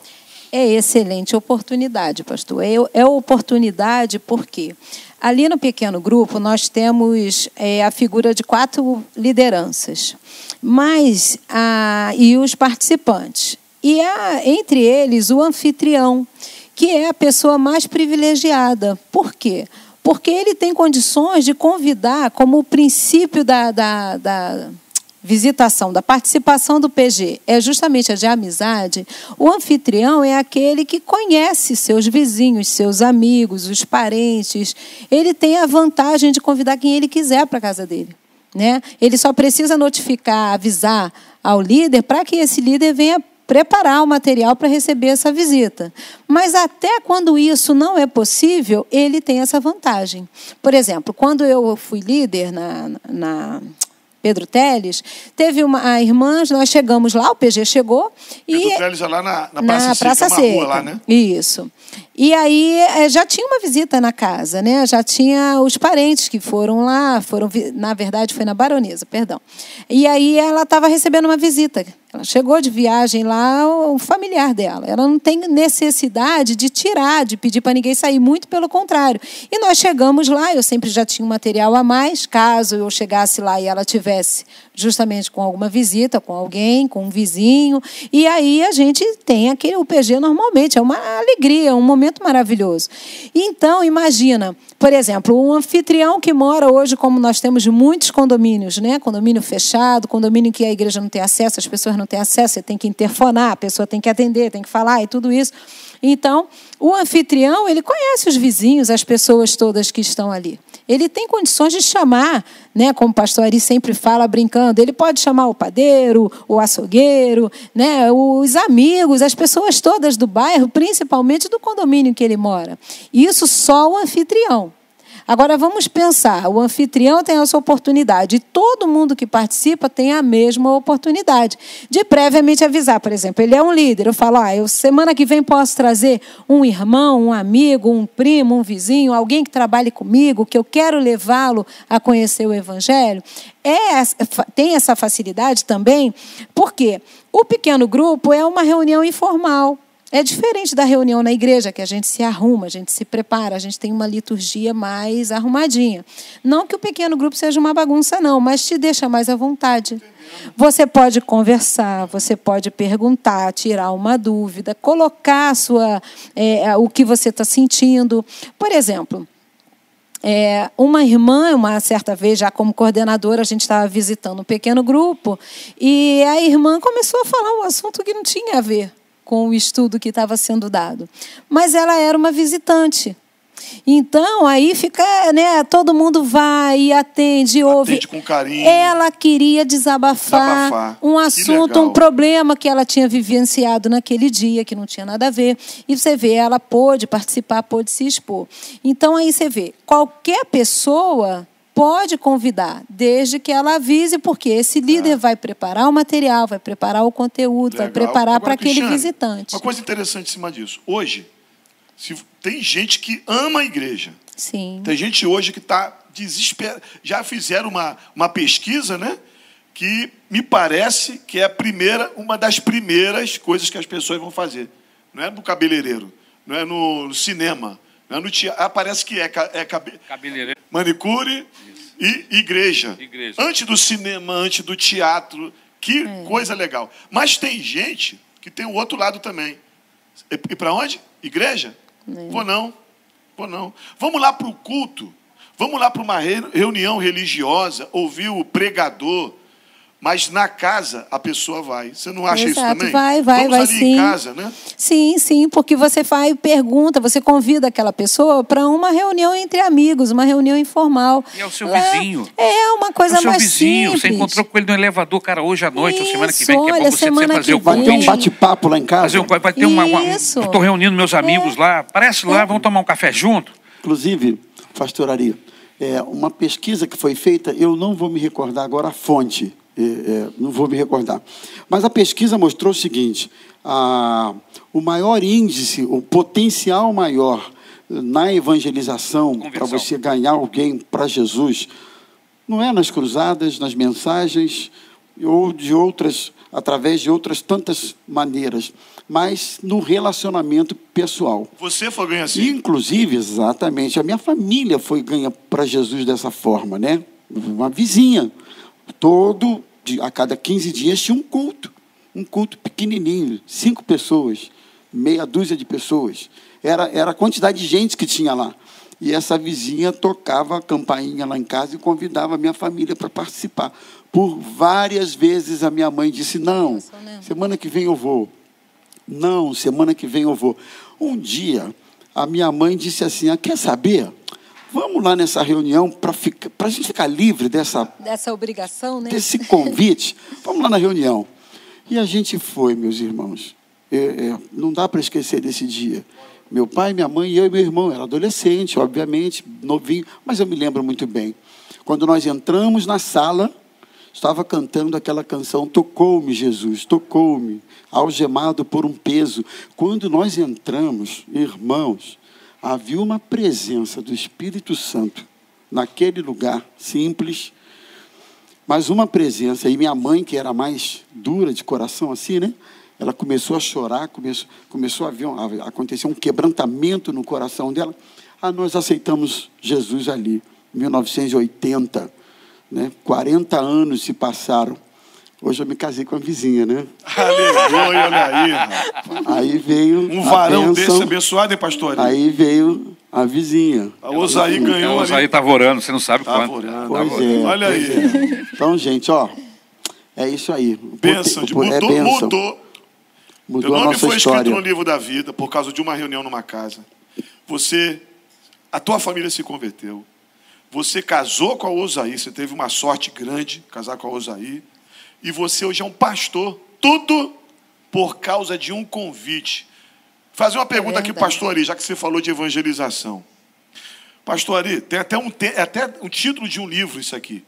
É excelente oportunidade, pastor. É, é oportunidade porque Ali no pequeno grupo, nós temos é, a figura de quatro lideranças, mas a, e os participantes. E há, entre eles, o anfitrião, que é a pessoa mais privilegiada. Por quê? Porque ele tem condições de convidar, como o princípio da, da, da visitação, da participação do PG é justamente a de amizade, o anfitrião é aquele que conhece seus vizinhos, seus amigos, os parentes. Ele tem a vantagem de convidar quem ele quiser para a casa dele. Né? Ele só precisa notificar, avisar ao líder para que esse líder venha preparar o material para receber essa visita. Mas até quando isso não é possível, ele tem essa vantagem. Por exemplo, quando eu fui líder na, na Pedro Teles, teve uma a irmã, nós chegamos lá, o PG chegou. Pedro e, Teles é lá na, na Praça, na Praça Seca, Seca. Rua lá, né? Isso. E aí é, já tinha uma visita na casa, né? Já tinha os parentes que foram lá, foram na verdade foi na baronesa, perdão. E aí ela estava recebendo uma visita. Ela chegou de viagem lá, o familiar dela. Ela não tem necessidade de tirar, de pedir para ninguém sair, muito pelo contrário. E nós chegamos lá, eu sempre já tinha um material a mais, caso eu chegasse lá e ela tivesse justamente com alguma visita, com alguém, com um vizinho. E aí a gente tem aquele o PG normalmente, é uma alegria, um momento maravilhoso. Então, imagina, por exemplo, um anfitrião que mora hoje, como nós temos muitos condomínios, né? Condomínio fechado, condomínio que a igreja não tem acesso, as pessoas não têm acesso, você tem que interfonar, a pessoa tem que atender, tem que falar e tudo isso. Então, o anfitrião, ele conhece os vizinhos, as pessoas todas que estão ali. Ele tem condições de chamar, né, como o pastor Ari sempre fala brincando, ele pode chamar o padeiro, o açougueiro, né, os amigos, as pessoas todas do bairro, principalmente do condomínio que ele mora. Isso só o anfitrião. Agora vamos pensar: o anfitrião tem essa oportunidade, e todo mundo que participa tem a mesma oportunidade de previamente avisar. Por exemplo, ele é um líder, eu falo: ah, eu, semana que vem posso trazer um irmão, um amigo, um primo, um vizinho, alguém que trabalhe comigo, que eu quero levá-lo a conhecer o Evangelho. É, tem essa facilidade também, porque o pequeno grupo é uma reunião informal É diferente da reunião na igreja, que a gente se arruma, a gente se prepara, a gente tem uma liturgia mais arrumadinha. Não que o pequeno grupo seja uma bagunça, não, mas te deixa mais à vontade. Você pode conversar, você pode perguntar, tirar uma dúvida, colocar sua, é, o que você está sentindo. Por exemplo, é, uma irmã, uma certa vez, já como coordenadora, a gente estava visitando um pequeno grupo, e a irmã começou a falar um assunto que não tinha a ver com o estudo que estava sendo dado. Mas ela era uma visitante. Então, aí fica, né, todo mundo vai e atende, ouve. Atende com carinho. Ela queria desabafar, Desabafar. um assunto, um problema que ela tinha vivenciado naquele dia, que não tinha nada a ver. E você vê, ela pôde participar, pôde se expor. Então, aí você vê, qualquer pessoa pode convidar, desde que ela avise, porque esse líder vai preparar o material, vai preparar o conteúdo, vai. Legal. preparar Agora, para aquele Cristiane, visitante. Uma coisa interessante em cima disso. Hoje, se- tem gente que ama a igreja. Sim. Tem gente hoje que está desesperada. Já fizeram uma, uma pesquisa, né? Que me parece que é a primeira, uma das primeiras coisas que as pessoas vão fazer. Não é no cabeleireiro, não é no cinema, não é no teatro. Ah, parece que é, ca- é cabe- Cabeleireiro. manicure e igreja. Igreja. Antes do cinema, antes do teatro. Que É. coisa legal. Mas tem gente que tem o outro lado também. E, para onde? Igreja? Vou não. Vou não. Vamos lá para o culto. Vamos lá para uma re- reunião religiosa, ouvir o pregador. Mas na casa a pessoa vai. Você não acha isso Exato, também? vai, vai, Vamos vai ali sim. em casa, né? Sim, sim, porque você faz pergunta, você convida aquela pessoa para uma reunião entre amigos, uma reunião informal. E é o seu Lá- vizinho. É uma coisa o seu mais vizinho, simples. você encontrou com ele no elevador, cara, hoje à noite, ou semana que Isso, vem, que é bom você semana fazer que o Vai ter um bate-papo lá em casa. Fazer um, vai ter uma. uma Isso. Estou reunindo meus amigos É. lá. Aparece lá, vamos tomar um café junto. Inclusive, pastor Ari, é, uma pesquisa que foi feita, eu não vou me recordar agora a fonte, é, não vou me recordar. Mas a pesquisa mostrou o seguinte: a- o maior índice, o potencial maior na evangelização para você ganhar alguém para Jesus, não é nas cruzadas, nas mensagens ou de outras, através de outras tantas maneiras, mas no relacionamento pessoal. Você foi ganhar assim. Inclusive, exatamente, a minha família foi ganha para Jesus dessa forma, né? Uma vizinha. Todo, a cada 15 dias tinha um culto. Um culto pequenininho, cinco pessoas, meia dúzia de pessoas. Era, era a quantidade de gente que tinha lá. E essa vizinha tocava a campainha lá em casa e convidava a minha família para participar. Por várias vezes a minha mãe disse: Não, semana que vem eu vou. Não, semana que vem eu vou. Um dia, a minha mãe disse assim: ah, quer saber? Vamos lá nessa reunião para a gente ficar livre dessa, Dessa obrigação, né? desse convite. Vamos lá na reunião. E a gente foi, meus irmãos. É, é, não dá para esquecer desse dia. Meu pai, minha mãe, eu e meu irmão. Era adolescente, obviamente, novinho, mas eu me lembro muito bem. Quando nós entramos na sala, estava cantando aquela canção Tocou-me, Jesus, tocou-me, algemado por um peso. Quando nós entramos, irmãos, havia uma presença do Espírito Santo naquele lugar simples, mas uma presença. E minha mãe, que era mais dura de coração, assim, né? Ela começou a chorar, começou, começou a, ver, acontecer um quebrantamento no coração dela. Ah, nós aceitamos Jesus ali, em 1980. Né? 40 anos se passaram. Hoje eu me casei com a vizinha, né? Aleluia, olha aí. Aí veio Um a varão bênção, desse abençoado, hein, pastor? Aí veio a vizinha. A Osaí ganhou o ali. Osaí estava orando, você não sabe Tava quanto. orando. Pois Tava é. Olha aí. Então, gente, ó, é isso aí. Bênção, po- é mudou, bênção. mudou. Mudou Teu a nome nossa foi escrito história. no livro da vida por causa de uma reunião numa casa. Você, a tua família se converteu. Você casou com a Osaí, você teve uma sorte grande casar com a Osaí. E você hoje é um pastor. Tudo por causa de um convite. Fazer uma pergunta aqui, pastor Ari, já que você falou de evangelização. Pastor Ari, tem até um, te- é até um título de um livro isso aqui.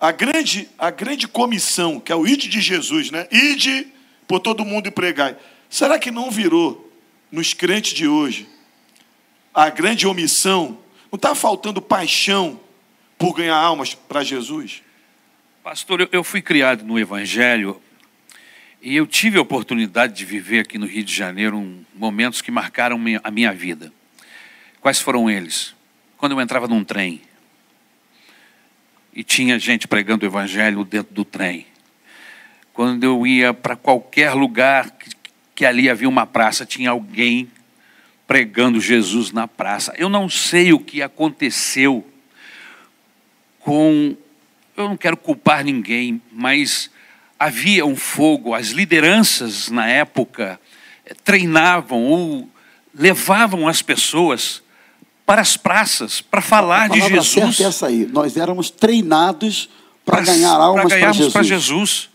A grande, a grande comissão, que é o ide de Jesus, né? Ide por todo mundo e pregai. Será que não virou nos crentes de hoje a grande omissão? Não está faltando paixão por ganhar almas para Jesus? Pastor, eu, fui criado no Evangelho E eu tive a oportunidade de viver aqui no Rio de Janeiro um, momentos que marcaram a minha vida. Quais foram eles? Quando eu entrava num trem e tinha gente pregando o evangelho dentro do trem. Quando eu ia para qualquer lugar que, que ali havia uma praça, tinha alguém pregando Jesus na praça. Eu não sei o que aconteceu com. Eu não quero culpar ninguém, mas havia um fogo, as lideranças na época eh, treinavam ou levavam as pessoas para as praças, para falar de Jesus. Certa é essa aí. Nós éramos treinados para ganhar almas para Jesus. Jesus.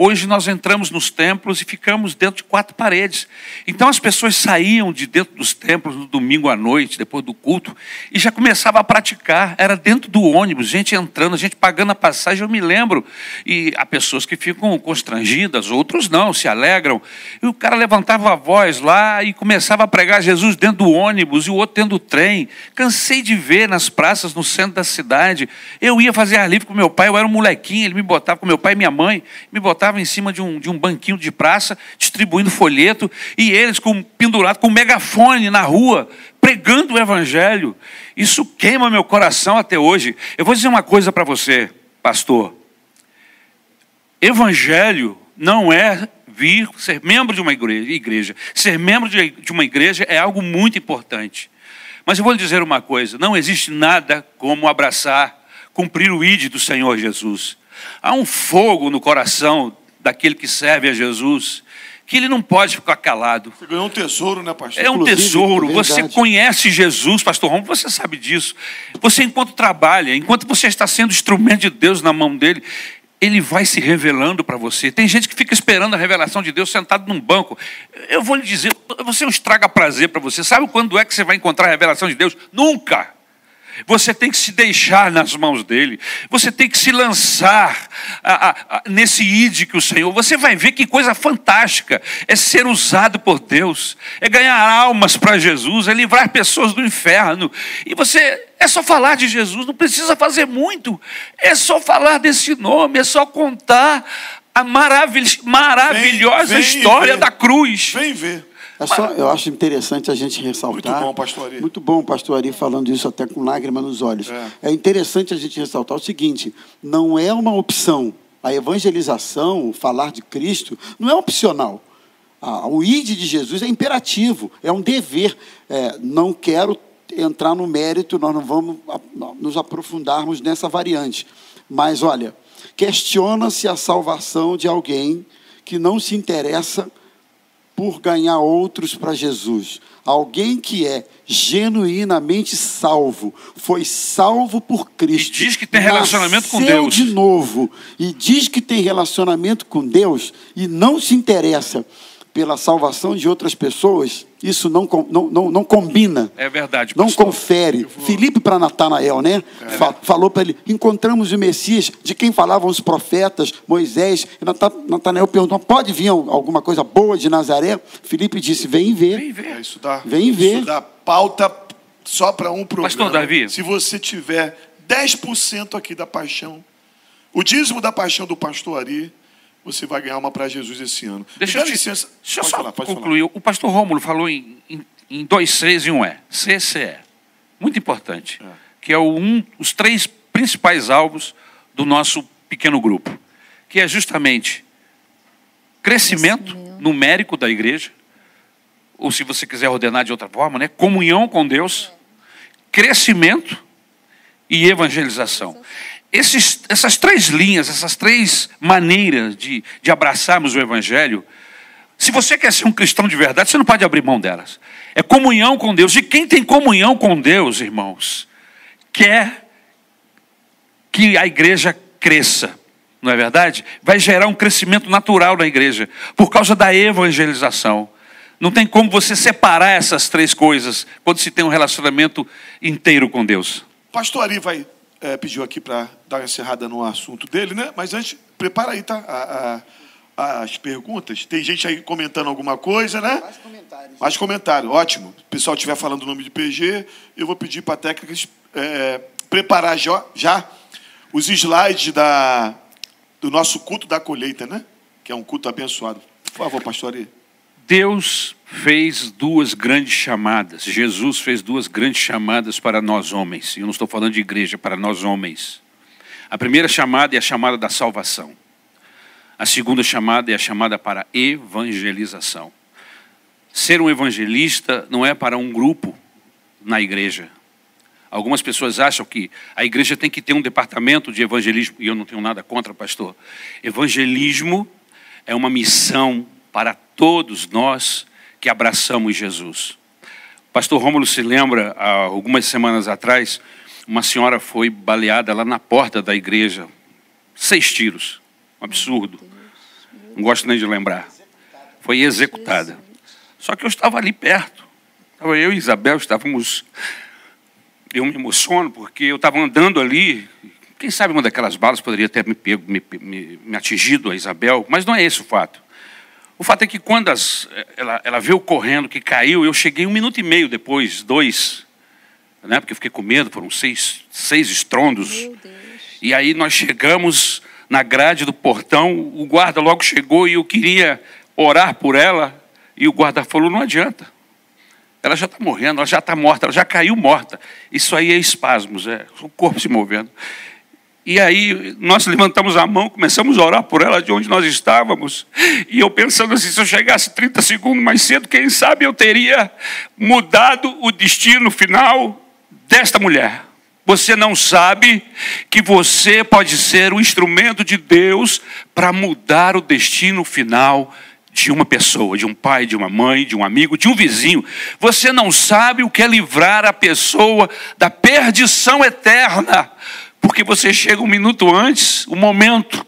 Hoje nós entramos nos templos e ficamos dentro de quatro paredes. Então as pessoas saíam de dentro dos templos no domingo à noite, depois do culto, e já começava a praticar. Era dentro do ônibus, gente entrando, gente pagando a passagem, eu me lembro. E há pessoas que ficam constrangidas, outros não, se alegram. E o cara levantava a voz lá e começava a pregar Jesus dentro do ônibus e o outro dentro do trem. Cansei de ver nas praças no centro da cidade. Eu ia fazer ar livre com meu pai, eu era um molequinho, ele me botava com meu pai e minha mãe, me botava estava em cima de um, de um banquinho de praça, distribuindo folheto, e eles com pendurado com um megafone na rua, pregando o evangelho. Isso queima meu coração até hoje. Eu vou dizer uma coisa para você, pastor. Evangelho não é vir ser membro de uma igreja. Ser membro de, de uma igreja é algo muito importante. Mas eu vou lhe dizer uma coisa: não existe nada como abraçar, cumprir o ID do Senhor Jesus. Há um fogo no coração daquele que serve a Jesus que ele não pode ficar calado. Você ganhou um tesouro, né, pastor? É um Inclusive, tesouro. É você conhece Jesus, pastor Romo, você sabe disso. Você, enquanto trabalha, enquanto você está sendo instrumento de Deus na mão dele, ele vai se revelando para você. Tem gente que fica esperando a revelação de Deus sentado num banco. Eu vou lhe dizer, você é um estraga prazer para você. Sabe quando é que você vai encontrar a revelação de Deus? Nunca. Você tem que se deixar nas mãos dele. Você tem que se lançar a, a, a, nesse ide que o Senhor. Você vai ver que coisa fantástica é ser usado por Deus, é ganhar almas para Jesus, é livrar pessoas do inferno. E você é só falar de Jesus, não precisa fazer muito. É só falar desse nome, é só contar a maravilhosa vem, vem história da cruz. Vem ver. É só, eu acho interessante a gente ressaltar. Muito bom, pastor Ari. Muito bom, pastor Ari, falando isso até com lágrima nos olhos. É. é interessante a gente ressaltar o seguinte: não é uma opção. A evangelização, falar de Cristo, não é opcional. Ah, o ide de Jesus é imperativo, é um dever. É, não quero entrar no mérito, nós não vamos nos aprofundarmos nessa variante. Mas olha, questiona-se a salvação de alguém que não se interessa por ganhar outros para Jesus. Alguém que é genuinamente salvo, foi salvo por Cristo. E diz que tem relacionamento com Deus. de novo e diz que tem relacionamento com Deus e não se interessa pela salvação de outras pessoas, isso não, não, não, não combina. É verdade. Não pastor. confere. Vou... Filipe para Natanael, né? É. Falou para ele: encontramos o Messias, de quem falavam os profetas, Moisés. E Natanael perguntou: pode vir alguma coisa boa de Nazaré? Filipe disse: vem ver. Vem ver. É, isso dá, vem ver. Isso dá pauta só para um programa. Pastor Davi. Se você tiver 10% aqui da paixão, o dízimo da paixão do pastor Ari você vai ganhar uma para Jesus esse ano. Deixa eu te, licença. Deixa eu só falar, concluir. Falar. O pastor Rômulo falou em, em, em dois Cs e um E. CCE. Muito importante. É. Que é o, um, os três principais alvos do nosso pequeno grupo. Que é justamente crescimento numérico da igreja, ou se você quiser ordenar de outra forma, né? comunhão com Deus, crescimento e evangelização. Esses, essas três linhas, essas três maneiras de, de abraçarmos o Evangelho, se você quer ser um cristão de verdade, você não pode abrir mão delas. É comunhão com Deus. E quem tem comunhão com Deus, irmãos, quer que a igreja cresça, não é verdade? Vai gerar um crescimento natural na igreja, por causa da evangelização. Não tem como você separar essas três coisas quando se tem um relacionamento inteiro com Deus. Pastor Ari vai é, pediu aqui para dar uma encerrada no assunto dele, né? Mas antes, prepara aí, tá? A, a, as perguntas. Tem gente aí comentando alguma coisa, né? Mais comentários. Mais comentário, ótimo. Se o pessoal estiver falando o nome de PG, eu vou pedir para técnicas é, preparar já, já os slides da, do nosso culto da colheita, né? que é um culto abençoado. Por favor, pastor Ari. Deus fez duas grandes chamadas. Jesus fez duas grandes chamadas para nós homens. Eu não estou falando de igreja, para nós homens. A primeira chamada é a chamada da salvação. A segunda chamada é a chamada para evangelização. Ser um evangelista não é para um grupo na igreja. Algumas pessoas acham que a igreja tem que ter um departamento de evangelismo, e eu não tenho nada contra, pastor. Evangelismo é uma missão para todos nós que abraçamos Jesus. O pastor Rômulo se lembra, há algumas semanas atrás, uma senhora foi baleada lá na porta da igreja. Seis tiros. Um absurdo. Não gosto nem de lembrar. Foi executada. Só que eu estava ali perto. Eu e Isabel, estávamos. Eu me emociono porque eu estava andando ali. Quem sabe uma daquelas balas poderia ter me, pego, me, me, me atingido a Isabel, mas não é esse o fato. O fato é que quando as, ela, ela veio correndo, que caiu, eu cheguei um minuto e meio depois, dois, né, porque eu fiquei com medo, foram seis, seis estrondos. E aí nós chegamos na grade do portão, o guarda logo chegou e eu queria orar por ela, e o guarda falou: não adianta. Ela já está morrendo, ela já está morta, ela já caiu morta. Isso aí é espasmos, é o corpo se movendo. E aí nós levantamos a mão, começamos a orar por ela de onde nós estávamos. E eu pensando assim, se eu chegasse 30 segundos mais cedo, quem sabe eu teria mudado o destino final desta mulher. Você não sabe que você pode ser o instrumento de Deus para mudar o destino final de uma pessoa, de um pai, de uma mãe, de um amigo, de um vizinho. Você não sabe o que é livrar a pessoa da perdição eterna porque você chega um minuto antes, o um momento.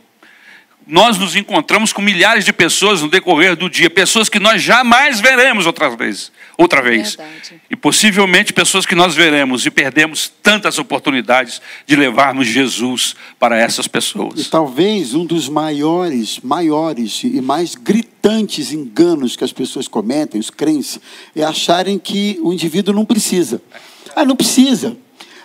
Nós nos encontramos com milhares de pessoas no decorrer do dia, pessoas que nós jamais veremos outra vez, outra vez. Verdade. E possivelmente pessoas que nós veremos e perdemos tantas oportunidades de levarmos Jesus para essas pessoas. E talvez um dos maiores, maiores e mais gritantes enganos que as pessoas cometem, os crentes, é acharem que o indivíduo não precisa. Ah, não precisa.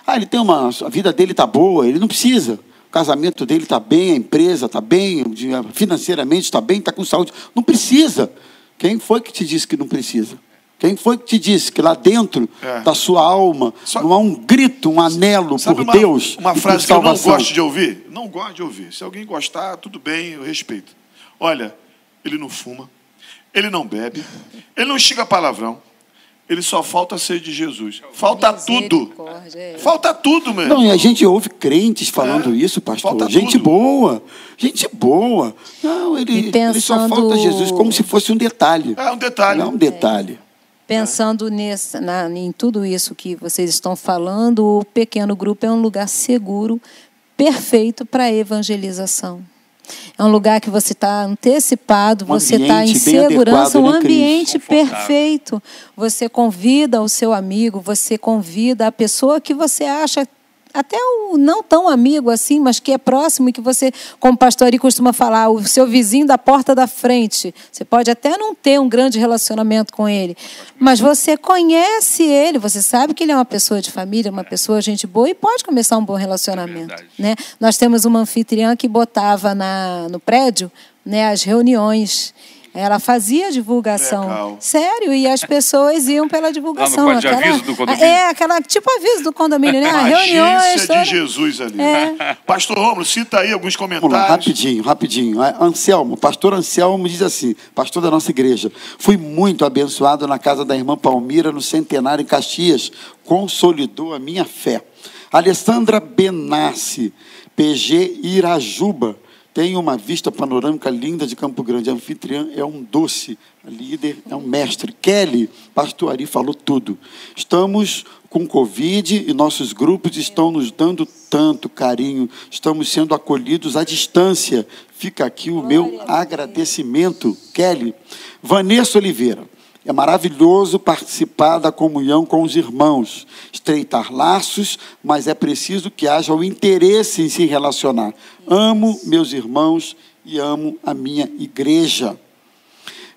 Ah, ele tem uma. A vida dele está boa, ele não precisa. O casamento dele está bem, a empresa está bem, financeiramente está bem, está com saúde. Não precisa. Quem foi que te disse que não precisa? Quem foi que te disse que lá dentro é. da sua alma Só... não há um grito, um anelo por uma, Deus? Uma frase que eu não gosto de ouvir? Não gosto de ouvir. Se alguém gostar, tudo bem, eu respeito. Olha, ele não fuma, ele não bebe, ele não xinga palavrão, ele só falta ser de Jesus. Falta tudo. É. Falta tudo, meu. Não, e a gente ouve crentes falando é. isso, pastor. Falta gente tudo. boa. Gente boa. Não, ele, pensando... ele só falta Jesus como se fosse um detalhe. É um detalhe. Não é um detalhe. É. Pensando nesse, na, em tudo isso que vocês estão falando, o pequeno grupo é um lugar seguro, perfeito para evangelização. É um lugar que você está antecipado, um você está em segurança, um ambiente perfeito. Você convida o seu amigo, você convida a pessoa que você acha até o não tão amigo assim, mas que é próximo e que você, como o pastor Ari costuma falar, o seu vizinho da porta da frente. Você pode até não ter um grande relacionamento com ele, mas você conhece ele, você sabe que ele é uma pessoa de família, uma pessoa gente boa e pode começar um bom relacionamento. É né? Nós temos uma anfitriã que botava na, no prédio né, as reuniões ela fazia divulgação. Legal. Sério, e as pessoas iam pela divulgação. Lá no aquela, aviso do condomínio. É, aquela tipo aviso do condomínio, né? A Reuniões. de Jesus ali. É. Pastor Romulo, cita aí alguns comentários. Vamos lá, rapidinho, rapidinho. Anselmo, pastor Anselmo diz assim, pastor da nossa igreja, fui muito abençoado na casa da irmã Palmira, no Centenário em Caxias, consolidou a minha fé. Alessandra Benassi, PG Irajuba, tem uma vista panorâmica linda de Campo Grande. A anfitriã é um doce, a líder é um mestre. Kelly, pastor Ari falou tudo. Estamos com Covid e nossos grupos estão nos dando tanto carinho. Estamos sendo acolhidos à distância. Fica aqui o meu agradecimento. Kelly. Vanessa Oliveira. É maravilhoso participar da comunhão com os irmãos, estreitar laços, mas é preciso que haja o interesse em se relacionar. Amo meus irmãos e amo a minha igreja.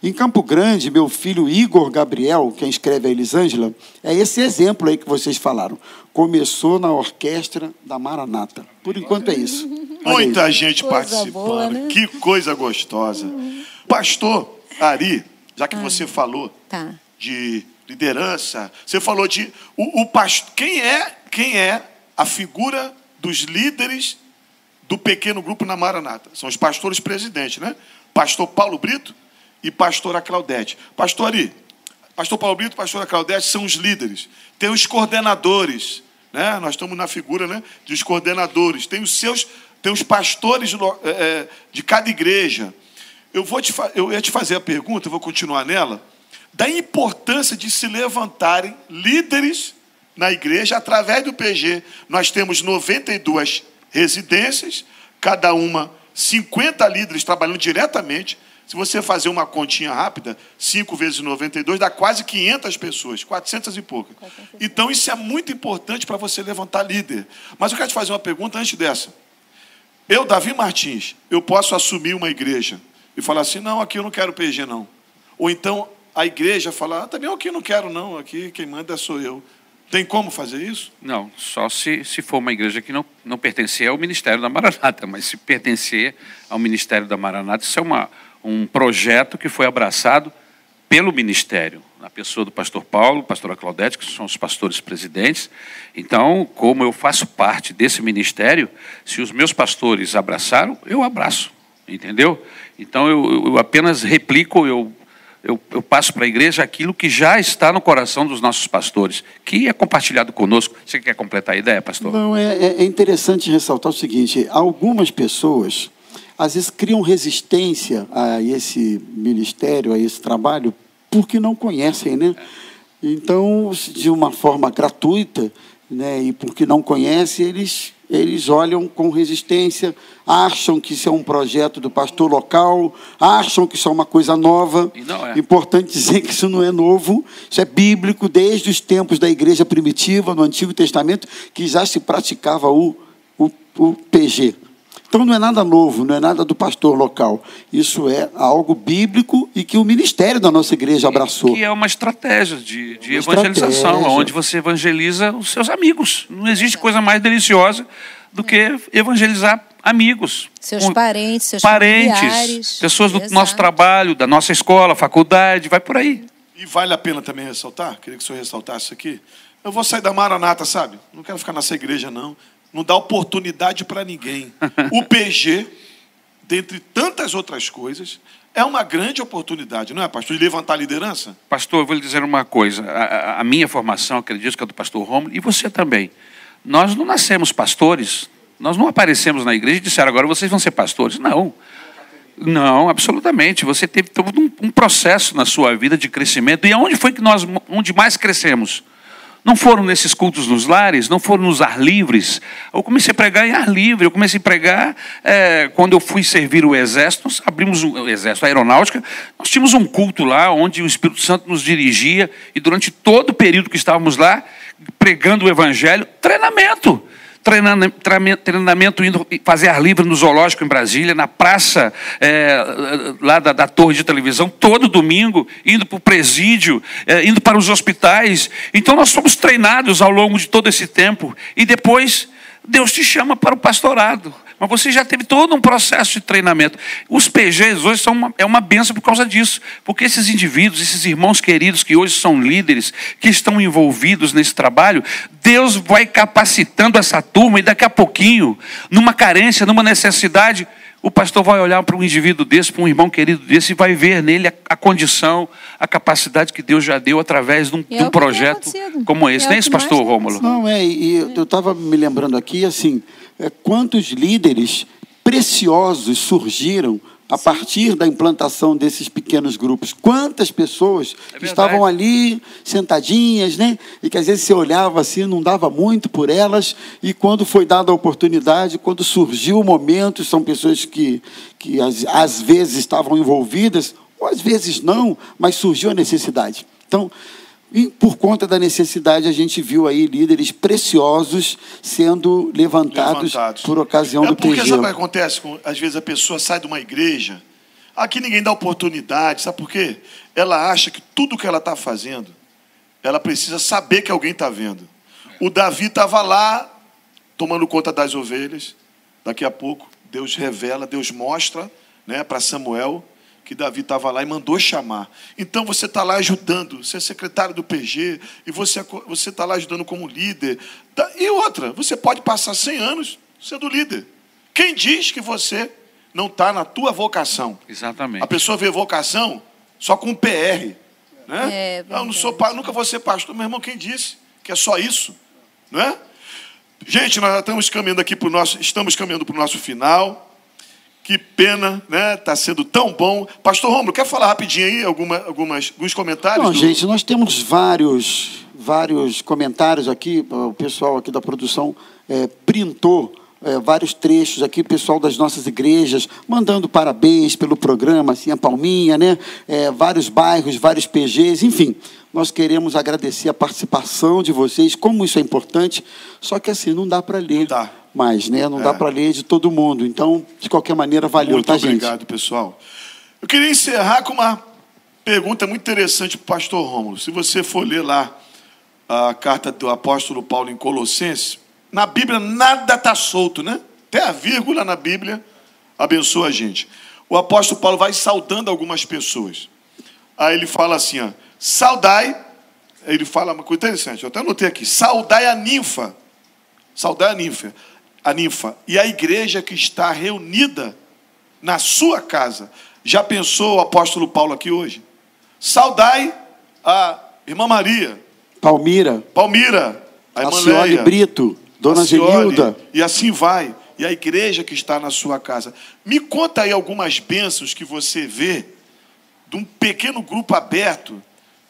Em Campo Grande, meu filho Igor Gabriel, quem escreve a Elisângela, é esse exemplo aí que vocês falaram. Começou na orquestra da Maranata. Por enquanto é isso. Muita gente participando. Boa, né? Que coisa gostosa. pastor Ari, já que você falou Tá. de liderança, você falou de o, o pastor, quem é quem é a figura dos líderes do pequeno grupo na Maranata? São os pastores presidentes, né? Pastor Paulo Brito e pastora Claudete. Pastor Ari, pastor Paulo Brito e pastora Claudete são os líderes. Tem os coordenadores, né? Nós estamos na figura, né, dos coordenadores. Tem os seus, tem os pastores é, é, de cada igreja. Eu vou te, eu ia te fazer a pergunta, eu vou continuar nela, da importância de se levantarem líderes na igreja através do PG. Nós temos 92 residências, cada uma 50 líderes trabalhando diretamente. Se você fazer uma continha rápida, 5 vezes 92 dá quase 500 pessoas, 400 e poucas. Então isso é muito importante para você levantar líder. Mas eu quero te fazer uma pergunta antes dessa. Eu, Davi Martins, eu posso assumir uma igreja e falar assim, não, aqui eu não quero PG, não. Ou então a igreja falar, ah, também aqui eu não quero, não, aqui quem manda sou eu. Tem como fazer isso? Não, só se, se for uma igreja que não, não pertencer ao Ministério da Maranata, mas se pertencer ao Ministério da Maranata, isso é uma, um projeto que foi abraçado pelo Ministério, na pessoa do pastor Paulo, pastora Claudete, que são os pastores presidentes. Então, como eu faço parte desse ministério, se os meus pastores abraçaram, eu abraço, entendeu? Então, eu, eu apenas replico, eu eu, eu passo para a igreja aquilo que já está no coração dos nossos pastores, que é compartilhado conosco. Você quer completar a ideia, pastor? Não, é, é- é interessante ressaltar o seguinte: algumas pessoas às vezes criam resistência a esse ministério, a esse trabalho, porque não conhecem, né? Então, de uma forma gratuita, né, e porque não conhecem, eles eles olham com resistência, acham que isso é um projeto do pastor local, acham que isso é uma coisa nova. É. Importante dizer que isso não é novo, isso é bíblico desde os tempos da igreja primitiva, no Antigo Testamento, que já se praticava o, o, o PG. Então não é nada novo, não é nada do pastor local. Isso é algo bíblico e que o ministério da nossa igreja abraçou. Que é uma estratégia de, de Uma evangelização, estratégia. onde você evangeliza os seus amigos. Não existe coisa mais deliciosa do que evangelizar amigos. Seus Com- parentes, seus parentes, familiares. pessoas do Exato. nosso trabalho, da nossa escola, faculdade, vai por aí. E vale a pena também ressaltar, queria que o senhor ressaltasse isso aqui. Eu vou sair da Maranata, sabe? Não quero ficar nessa igreja, não. Não dá oportunidade para ninguém. O PG, dentre tantas outras coisas, é uma grande oportunidade, não é, pastor? De levantar a liderança? Pastor, eu vou lhe dizer uma coisa. A, a- minha formação, acredito que é do pastor Romulo, e você também. Nós não nascemos pastores, nós não aparecemos na igreja e disseram agora vocês vão ser pastores. Não. Não, absolutamente. Você teve todo um, um processo na sua vida de crescimento. E aonde foi que nós, onde mais crescemos? Não foram nesses cultos nos lares, não foram nos ar livres. Eu comecei a pregar em ar livre, eu comecei a pregar eh, quando eu fui servir o exército, nós abrimos um- o exército, a aeronáutica, nós tínhamos um culto lá onde o Espírito Santo nos dirigia e durante todo o período que estávamos lá, pregando o evangelho, treinamento. Treinamento, indo fazer ar livre no zoológico em Brasília, na praça eh, lá da, da torre de televisão, todo domingo, indo para o presídio, eh, indo para os hospitais. Então nós fomos treinados ao longo de todo esse tempo. E depois Deus te chama para o pastorado. Mas você já teve todo um processo de treinamento. Os PGs hoje são uma, é uma benção por causa disso. Porque esses indivíduos, esses irmãos queridos que hoje são líderes, que estão envolvidos nesse trabalho, Deus vai capacitando essa turma e daqui a pouquinho, numa carência, numa necessidade, o pastor vai olhar para um indivíduo desse, para um irmão querido desse, e vai ver nele a, a condição, a capacidade que Deus já deu através de um, E de é um projeto como esse. É não é isso, pastor Rômulo? Não, é, e eu estava me lembrando aqui, assim, é, quantos líderes preciosos surgiram a partir da implantação desses pequenos grupos. Quantas pessoas verdade. estavam ali sentadinhas, né? E que às vezes você olhava assim, não dava muito por elas, e quando foi dada a oportunidade, quando surgiu o momento, são pessoas que, que às, às vezes estavam envolvidas, ou às vezes não, mas surgiu a necessidade. Então, e por conta da necessidade, a gente viu aí líderes preciosos sendo levantados, Levantados. por ocasião é do porque PG. sabe o que acontece? com- Às vezes a pessoa sai de uma igreja, aqui ninguém dá oportunidade, sabe por quê? Ela acha que tudo que ela está fazendo, ela precisa saber que alguém está vendo. O Davi estava lá, tomando conta das ovelhas. Daqui a pouco, Deus revela, Deus mostra né, para Samuel que Davi estava lá e mandou chamar. Então você está lá ajudando, você é secretário do PG, e você está lá ajudando como líder. E outra, você pode passar 100 anos sendo líder. Quem diz que você não está na tua vocação? Exatamente. A pessoa vê vocação só com PR. Né? É, não, não sou, nunca vou ser pastor. Meu irmão, quem disse que é só isso? Não é? Gente, nós estamos caminhando aqui para o nosso, estamos caminhando para o nosso final. Que pena, né? Está sendo tão bom. Pastor Romulo, quer falar rapidinho aí alguma, algumas, alguns comentários? Não, do... gente, nós temos vários, vários comentários aqui. O pessoal aqui da produção é, printou é, vários trechos aqui, pessoal das nossas igrejas, mandando parabéns pelo programa, assim, a Palminha, né? É, vários bairros, vários PGs, enfim. Nós queremos agradecer a participação de vocês, como isso é importante, só que assim, não dá para ler. Mais, né? Não é. dá para ler de todo mundo. Então, de qualquer maneira, valeu, muito tá, obrigado, gente? Obrigado, pessoal. Eu queria encerrar com uma pergunta muito interessante para o pastor Rômulo. Se você for ler lá a carta do apóstolo Paulo em Colossenses, na Bíblia nada está solto, né? Até a vírgula na Bíblia abençoa a gente. O apóstolo Paulo vai saudando algumas pessoas. Aí ele fala assim, ó, saudai, ele fala uma coisa interessante, eu até anotei aqui, saudai a ninfa, saudai a ninfa, a ninfa e a igreja que está reunida na sua casa. Já pensou o apóstolo Paulo aqui hoje? Saudai a irmã Maria. Palmira. Palmira. A irmã Leia, Brito. Dona Genilda. E assim vai. E a igreja que está na sua casa. Me conta aí algumas bênçãos que você vê de um pequeno grupo aberto.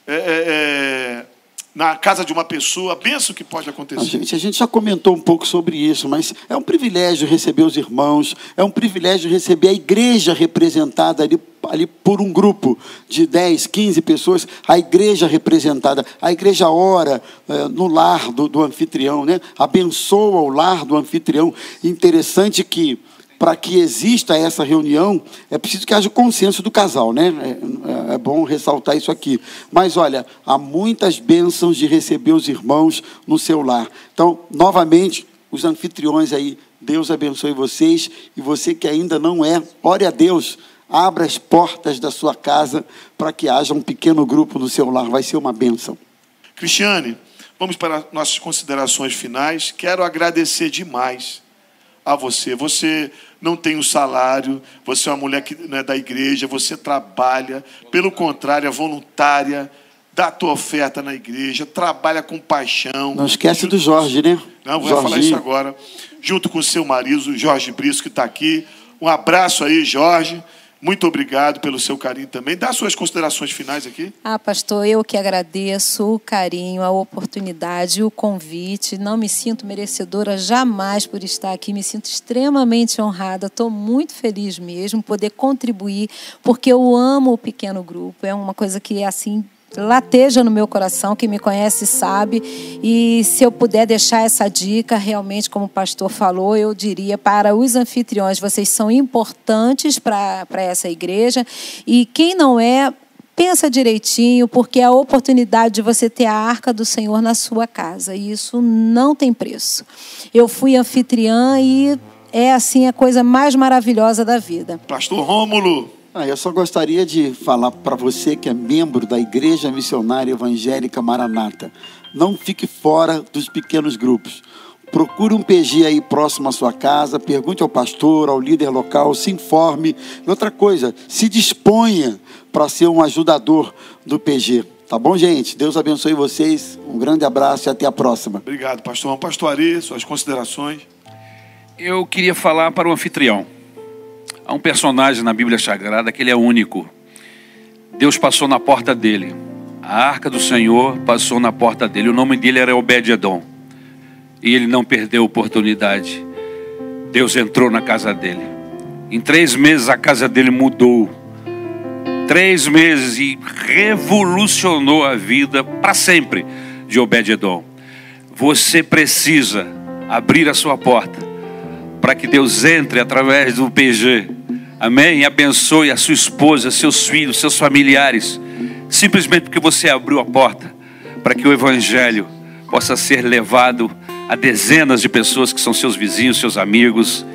É, é, é na casa de uma pessoa, pensa o que pode acontecer. A gente, a gente já comentou um pouco sobre isso, mas é um privilégio receber os irmãos, é um privilégio receber a igreja representada ali, ali por um grupo de 10, 15 pessoas, a igreja representada. A igreja ora é, no lar do, do anfitrião, né? abençoa o lar do anfitrião. Interessante que para que exista essa reunião, é preciso que haja consenso do casal, né? É, é, bom ressaltar isso aqui. Mas olha, há muitas bênçãos de receber os irmãos no seu lar. Então, novamente, os anfitriões aí, Deus abençoe vocês. E você que ainda não é, ore a Deus. Abra as portas da sua casa para que haja um pequeno grupo no seu lar. Vai ser uma bênção. Cristiane, vamos para nossas considerações finais. Quero agradecer demais a você. Você não tem um salário, você é uma mulher que não é da igreja, você trabalha, pelo contrário, é voluntária, dá a tua oferta na igreja, trabalha com paixão. Não esquece do Jorge, né? Não, vou falar isso agora. Junto com o seu marido, Jorge Brisco, que está aqui. Um abraço aí, Jorge. Muito obrigado pelo seu carinho também. Dá suas considerações finais aqui. Ah, pastor, eu que agradeço o carinho, a oportunidade, o convite. Não me sinto merecedora jamais por estar aqui. Me sinto extremamente honrada. Estou muito feliz mesmo poder contribuir, porque eu amo o pequeno grupo. É uma coisa que é assim lateja no meu coração, quem me conhece sabe. E se eu puder deixar essa dica, realmente, como o pastor falou, eu diria para os anfitriões: vocês são importantes para essa igreja. E quem não é, pensa direitinho, porque é a oportunidade de você ter a arca do Senhor na sua casa. E isso não tem preço. Eu fui anfitriã e é assim a coisa mais maravilhosa da vida. Pastor Rômulo. Ah, eu só gostaria de falar para você que é membro da Igreja Missionária Evangélica Maranata. Não fique fora dos pequenos grupos. Procure um PG aí próximo à sua casa, pergunte ao pastor, ao líder local, se informe. E outra coisa, se disponha para ser um ajudador do PG. Tá bom, gente? Deus abençoe vocês. Um grande abraço e até a próxima. Obrigado, pastor. Pastor Ari, suas considerações. Eu queria falar para o anfitrião. Há um personagem na Bíblia Sagrada que ele é único. Deus passou na porta dele. A arca do Senhor passou na porta dele. O nome dele era Obed-Edom. E ele não perdeu a oportunidade. Deus entrou na casa dele. Em três meses a casa dele mudou. Três meses e revolucionou a vida para sempre de Obed-Edom. Você precisa abrir a sua porta para que Deus entre através do PG Amém? E abençoe a sua esposa, seus filhos, seus familiares. Simplesmente porque você abriu a porta para que o Evangelho possa ser levado a dezenas de pessoas que são seus vizinhos, seus amigos.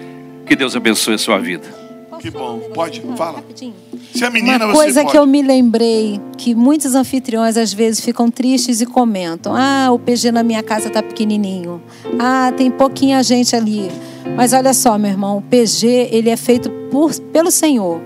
Que Deus abençoe a sua vida. Que bom. Pode, fala. Rapidinho. Se é menina, Uma você coisa pode. que eu me lembrei, que muitos anfitriões às vezes ficam tristes e comentam: Ah, o PG na minha casa tá pequenininho. Ah, tem pouquinha gente ali. Mas olha só, meu irmão, o PG ele é feito por, pelo Senhor.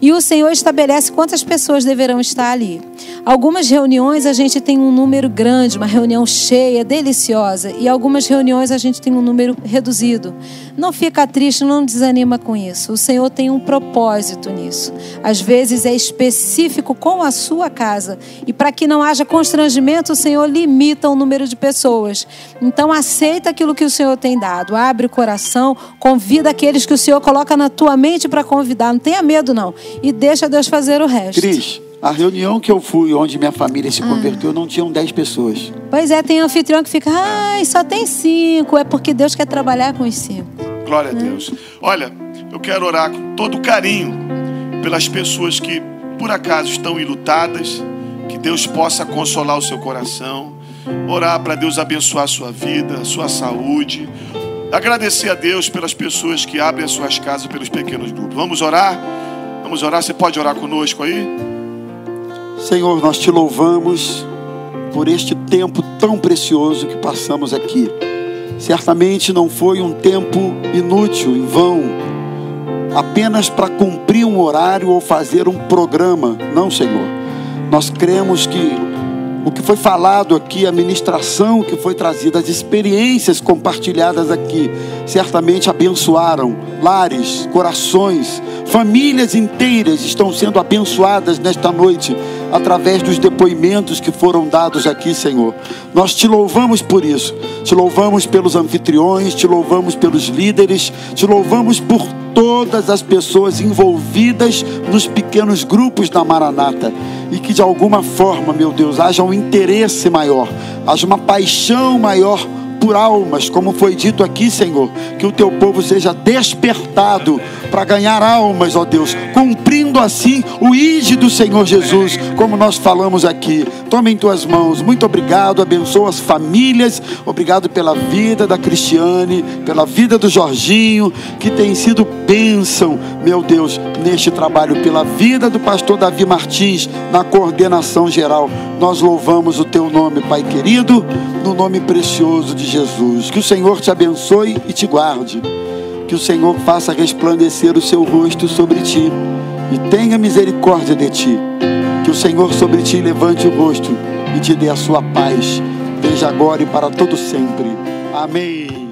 E o Senhor estabelece quantas pessoas deverão estar ali. Algumas reuniões a gente tem um número grande, uma reunião cheia, deliciosa, e algumas reuniões a gente tem um número reduzido. Não fica triste, não desanima com isso. O Senhor tem um propósito nisso. Às vezes é específico com a sua casa. E para que não haja constrangimento, o Senhor limita o número de pessoas. Então aceita aquilo que o Senhor tem dado. Abre o coração, convida aqueles que o Senhor coloca na tua mente para convidar. Não tenha medo, não. E deixa Deus fazer o resto. Cris, a reunião que eu fui, onde minha família se converteu, não tinham 10 pessoas. Pois é, tem anfitrião que fica, ai, só tem cinco. É porque Deus quer trabalhar com os cinco. Glória a Deus. Olha, eu quero orar com todo carinho pelas pessoas que por acaso estão enlutadas, que Deus possa consolar o seu coração, orar para Deus abençoar a sua vida, a sua saúde. Agradecer a Deus pelas pessoas que abrem as suas casas pelos pequenos grupos. Vamos orar? Vamos orar? Você pode orar conosco aí? Senhor, nós te louvamos por este tempo tão precioso que passamos aqui. Certamente não foi um tempo inútil, em vão, apenas para cumprir um horário ou fazer um programa. Não, Senhor. Nós cremos que o que foi falado aqui, a ministração que foi trazida, as experiências compartilhadas aqui, certamente abençoaram lares, corações, famílias inteiras estão sendo abençoadas nesta noite através dos depoimentos que foram dados aqui, Senhor. Nós te louvamos por isso. Te louvamos pelos anfitriões, te louvamos pelos líderes, te louvamos por todas as pessoas envolvidas nos pequenos grupos da Maranata e que de alguma forma, meu Deus, haja um interesse maior, haja uma paixão maior por almas, como foi dito aqui, Senhor, que o teu povo seja despertado para ganhar almas, ó Deus, cumprindo assim o ide do Senhor Jesus, como nós falamos aqui. Tome em tuas mãos. Muito obrigado, abençoa as famílias. Obrigado pela vida da Cristiane, pela vida do Jorginho, que tem sido bênção, meu Deus, neste trabalho, pela vida do pastor Davi Martins, na coordenação geral. Nós louvamos o teu nome, Pai querido, no nome precioso de Jesus. Que o Senhor te abençoe e te guarde. Que o Senhor faça resplandecer o seu rosto sobre ti e tenha misericórdia de ti. Que o Senhor sobre ti levante o rosto e te dê a sua paz, desde agora e para todo sempre. Amém.